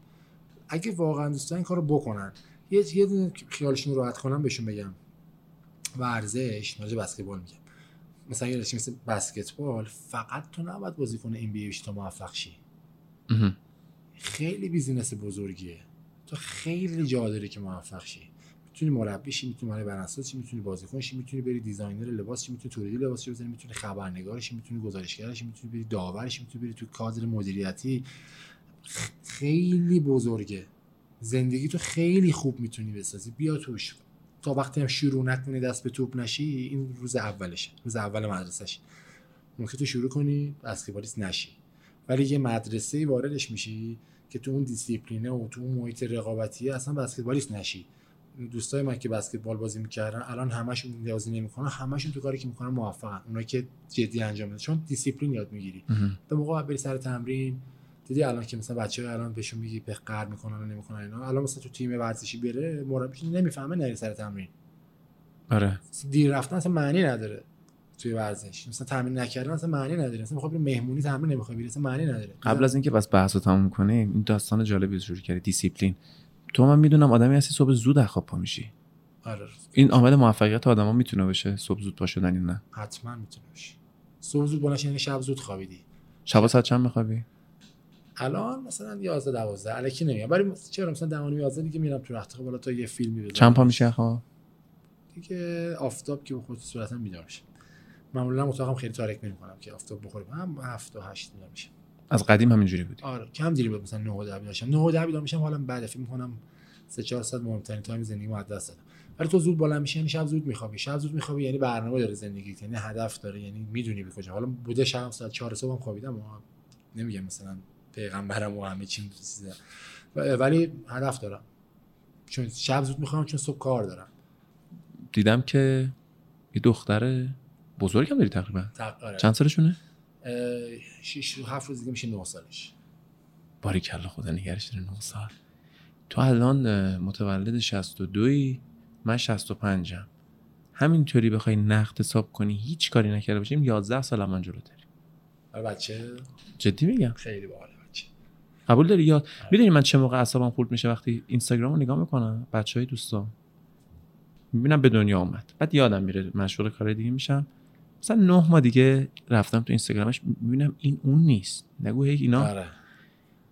اگه واقعا دوستان این کارو بکنن. یه یه دونه خیالشون راحت کنم بهشون بگم. ورزش راجع بسکتبال میگم. مثلا یه مثل بسکتبال فقط تو نباید بازیکن ام بی تا موفق شی. خیلی business بزرگیه. تو خیلی جا داری که موفق شی. می‌تونی مربی شی می‌تونی مربی برنامه‌ساز شی می‌تونی بازیکن شی می‌تونی بری designer لباس شی می‌تونی تولید لباس شی می‌تونی خبرنگار شی می‌تونی گزارشگر شی می‌تونی بری داور شی می‌تونی بری تو کادر مدیریتی. خیلی بزرگه. زندگی تو خیلی خوب می‌تونی بسازی. بیا توش. تا وقتی هم شروع نکنی دست به توپ نشی این روز اولشه. روز اول مدرسهش. ممکن تو شروع کنی بسکتبالیست نشی. ولی یه مدرسه واردش میشی که تو اون دیسیپلینه و تو اون محیط رقابتی اصلا بسکتبالیست نشی. دوستای من که بسکتبال بازی می‌کردن الان همشون بازی نمی‌کنن همشون تو کاری که می‌کنن موفقن. اونایی که جدی انجام میدن. چون دیسیپلین یاد می‌گیری. به موقع بری سر تمرین دیدی الان که مثلا بچه‌ها الان بهشون میگی به قهر می‌کنن و نمی‌کنن اینا. الان مثلا تو تیم ورزشی بره مربی نمی‌فهمه نری سر تمرین. آره. دیر رفتن اصلا معنی نداره. توی ورزش. مثلا تمرین نکردن اصلا معنی نداره. مثلا می‌خوای مهمونی تمرین نمی‌خوای بری اصلا معنی نداره. قبل از اینکه بس بحث رو تموم کنیم این داستان جالبی رو شروع کردی دیسیپلین. تو من می‌دونم آدمی هستی صبح زود از خواب پا میشی. آره. این عامل موفقیت آدما می‌تونه باشه صبح زود پا شدن نه؟ حتما می‌تونه باشه. صبح زود بلند یعنی شب زود خوابیدی. شب ساعت چند میخوابی؟ الان مثلا 11 12 الکی نمیام ولی چرا؟ مثلا 10 11 دیگه میرم تو رختخواب حالا تا یه فیلمی بزنم. چند پا میشی خب دیگه آفتاب که بخوره صورتم بیدار میشه. معمولا اتاقم خیلی تاریک نمی‌کنم که آفتاب بخوره. هم 7 تا 8 بیدار میشه از قدیم همینجوری بودی. آره کم دیری بود مثلا 9 و 10 بیدار میشم 9 و 10 بیدار میشم حالا بعد فکر می‌کنم 3 4 ساعت مهمترین تایم زندگی مو دست دادم ولی تو زود بالا میشی یعنی شب زود میخوابی. شب زود میخوابی یعنی برنامه داره زندگی. یعنی هدف داره یعنی می‌دونی به کجا. حالا بوده شب ساعت 4 صبح هم خوابیدم و نمیگم مثلا پیغمبرم و همه چی ولی هدف دارم. چون شب زود می‌خوام چون صبح کار دارم. دیدم که یه دختر بزرگم داری تقریبا؟ آره. چند سالشونه؟ 6 7 روز دیگه میشه 9 سالش. باری کلا خدا نگرش داره 9 سال. تو الان متولد 62 ای من 65 م همینطوری بخوای نقد حساب کنی هیچ کاری نکرده باشیم 11 سال من جلو داریم. بچه. جدی میگم؟ خیلی باحال بچه. قبول داری؟ یا می‌دونی من چه موقع اعصابم خورد میشه وقتی اینستاگرام رو نگاه می‌کنم؟ بچه های دوستان می‌بینم به دنیا اومد. بعد یادم میره مشغول کار دیگه میشم. مثلا نه ماه دیگه رفتم تو اینستاگرامش می‌بینم این اون نیست. نگو هی اینا. آره.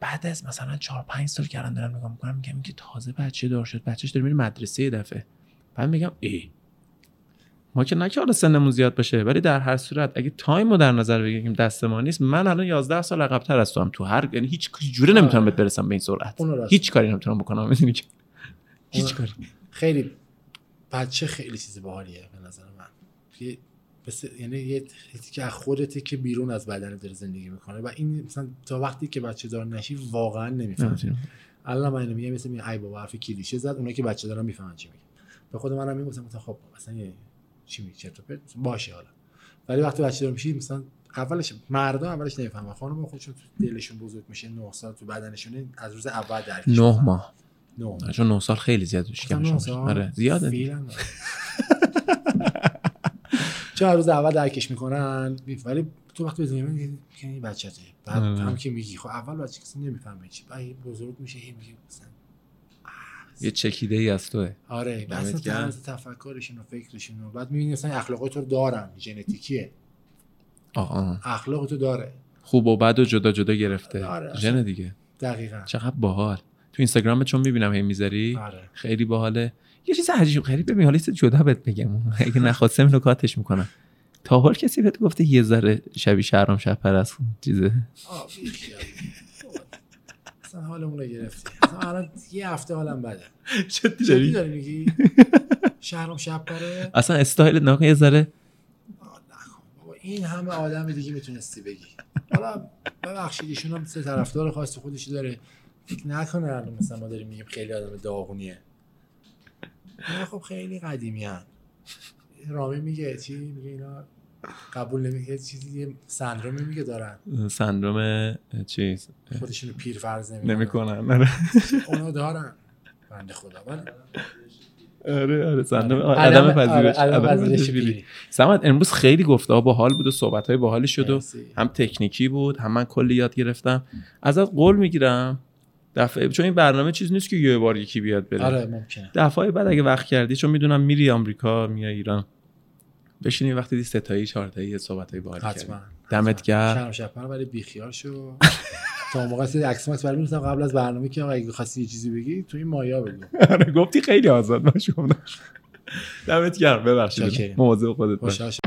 بعد از مثلا چهار پنج سال که الان دارم نگاه می‌کنم میگم که تازه بچه دار شد بچهش داره میره مدرسه یه دفعه. بعد میگم ای ما که نه که حالا سنمون زیاد باشه ولی در هر صورت اگه تایم رو در نظر بگیریم دست ما نیست. من الان 11 سال عقب‌تر از تو هم تو هر یعنی هیچ جوره نمی‌تونم بهت برسم به این سرعت. هیچ کاری نمی‌تونم بکنم می‌دونی که؟ هیچ کاری. خیلی بچه خیلی چیز باحالیه به نظر من. مثل یعنی یه که از خودته که بیرون از بدن داره زندگی می‌کنه و این مثلا تا وقتی که بچه دار نشی واقعا نمی‌فهمی. الان من میگم مثل میگه ای بابا حرف کلیشه زد اونایی که بچه دارن می‌فهمن چی میگه به خود منم می‌گفتم مثلا خب مثلا یه چی میگه چرت و پرت باشه حالا ولی وقتی بچه دار میشی مثلا اولش مردا اولش نمی‌فهمن خانم خودشون تو دلشون بزرگ میشه 9 سال تو بدنشون از روز اول درکش نه می‌کنن. ماه نه ماه. چون 9 سال خیلی زیاد. سال؟ آره زیاده. چون هر روز اول درکش می‌کنن. ولی تو وقتی بزنی میگی که این بچته بعد آره. هم که میگی. خب اول بچه کسی نمی‌فهمه چی. بعد بزرگ میشه هی میگه مثلا یه چکیده ای از توه. آره. گرم. طرز تفکرشون و فکرشون و بعد می‌بینی مثلا اخلاقای تو دارن. ژنتیکیه. آها اخلاق تو داره. خوب و بد و جدا جدا گرفته. آره،. ژن دیگه. دقیقا. چقدر باحال. تو اینستاگرام چون می‌بینم هی می‌ذاری؟ آره. خیلی باحاله. یه چیز عجیب غریب ببین حالا جدا بهت بگم. اگه نخواستم اینو کاتش می‌کنم. تا حال کسی بهت گفته یه ذره شبی شهرام شب پرست چیزه. اصلا حالمون رو گرفتی. اصلا الان یه هفته حالم بده. جدی جدی داری میگی؟ شهرام شب پره اصلا استایل نکن یه ذره بابا این همه آدم دیگه می‌تونستی بگی. حالا ببخشید ایشون هم سه طرفدار خاص خودش داره. فکر نکنه الان مثلا ما داریم میگیم خیلی آدم داغونیه. خب خیلی قدیمی هن. رامی میگه چی میگه اینا قبول نمیگه چیزی سندرومی میگه دارن سندروم چیز خودشونو پیر فرض نمی‌کنن نمی‌کنن آره اونا دارن بنده خدا آره آره پذیرش آره، پذیرش. پیری. سمت امروز خیلی گفته ها باحال بود و صحبت های باحالی شد و. هم تکنیکی بود هم من کلی یاد گرفتم ازت قول می‌گیرم دفعه چون این برنامه چیز نیست که یه بار یکی بیاد بره. آره ممکنه. دفعه بعد اگه وقت کردی چون می‌دونم میری آمریکا میای ایران. بشینی وقتی دی ستایی چهارتایی صحبت های باحالی حتما دمت گرم. شرم شپر ولی بیخیال شو. تا موقع سری عکس برای می‌رسم قبل از برنامه که اگه خواستی یه چیزی بگی تو این مایا بگو. آره گفتی خیلی آزاد باش دمت گرم ببخشید. مواظب خودت باش.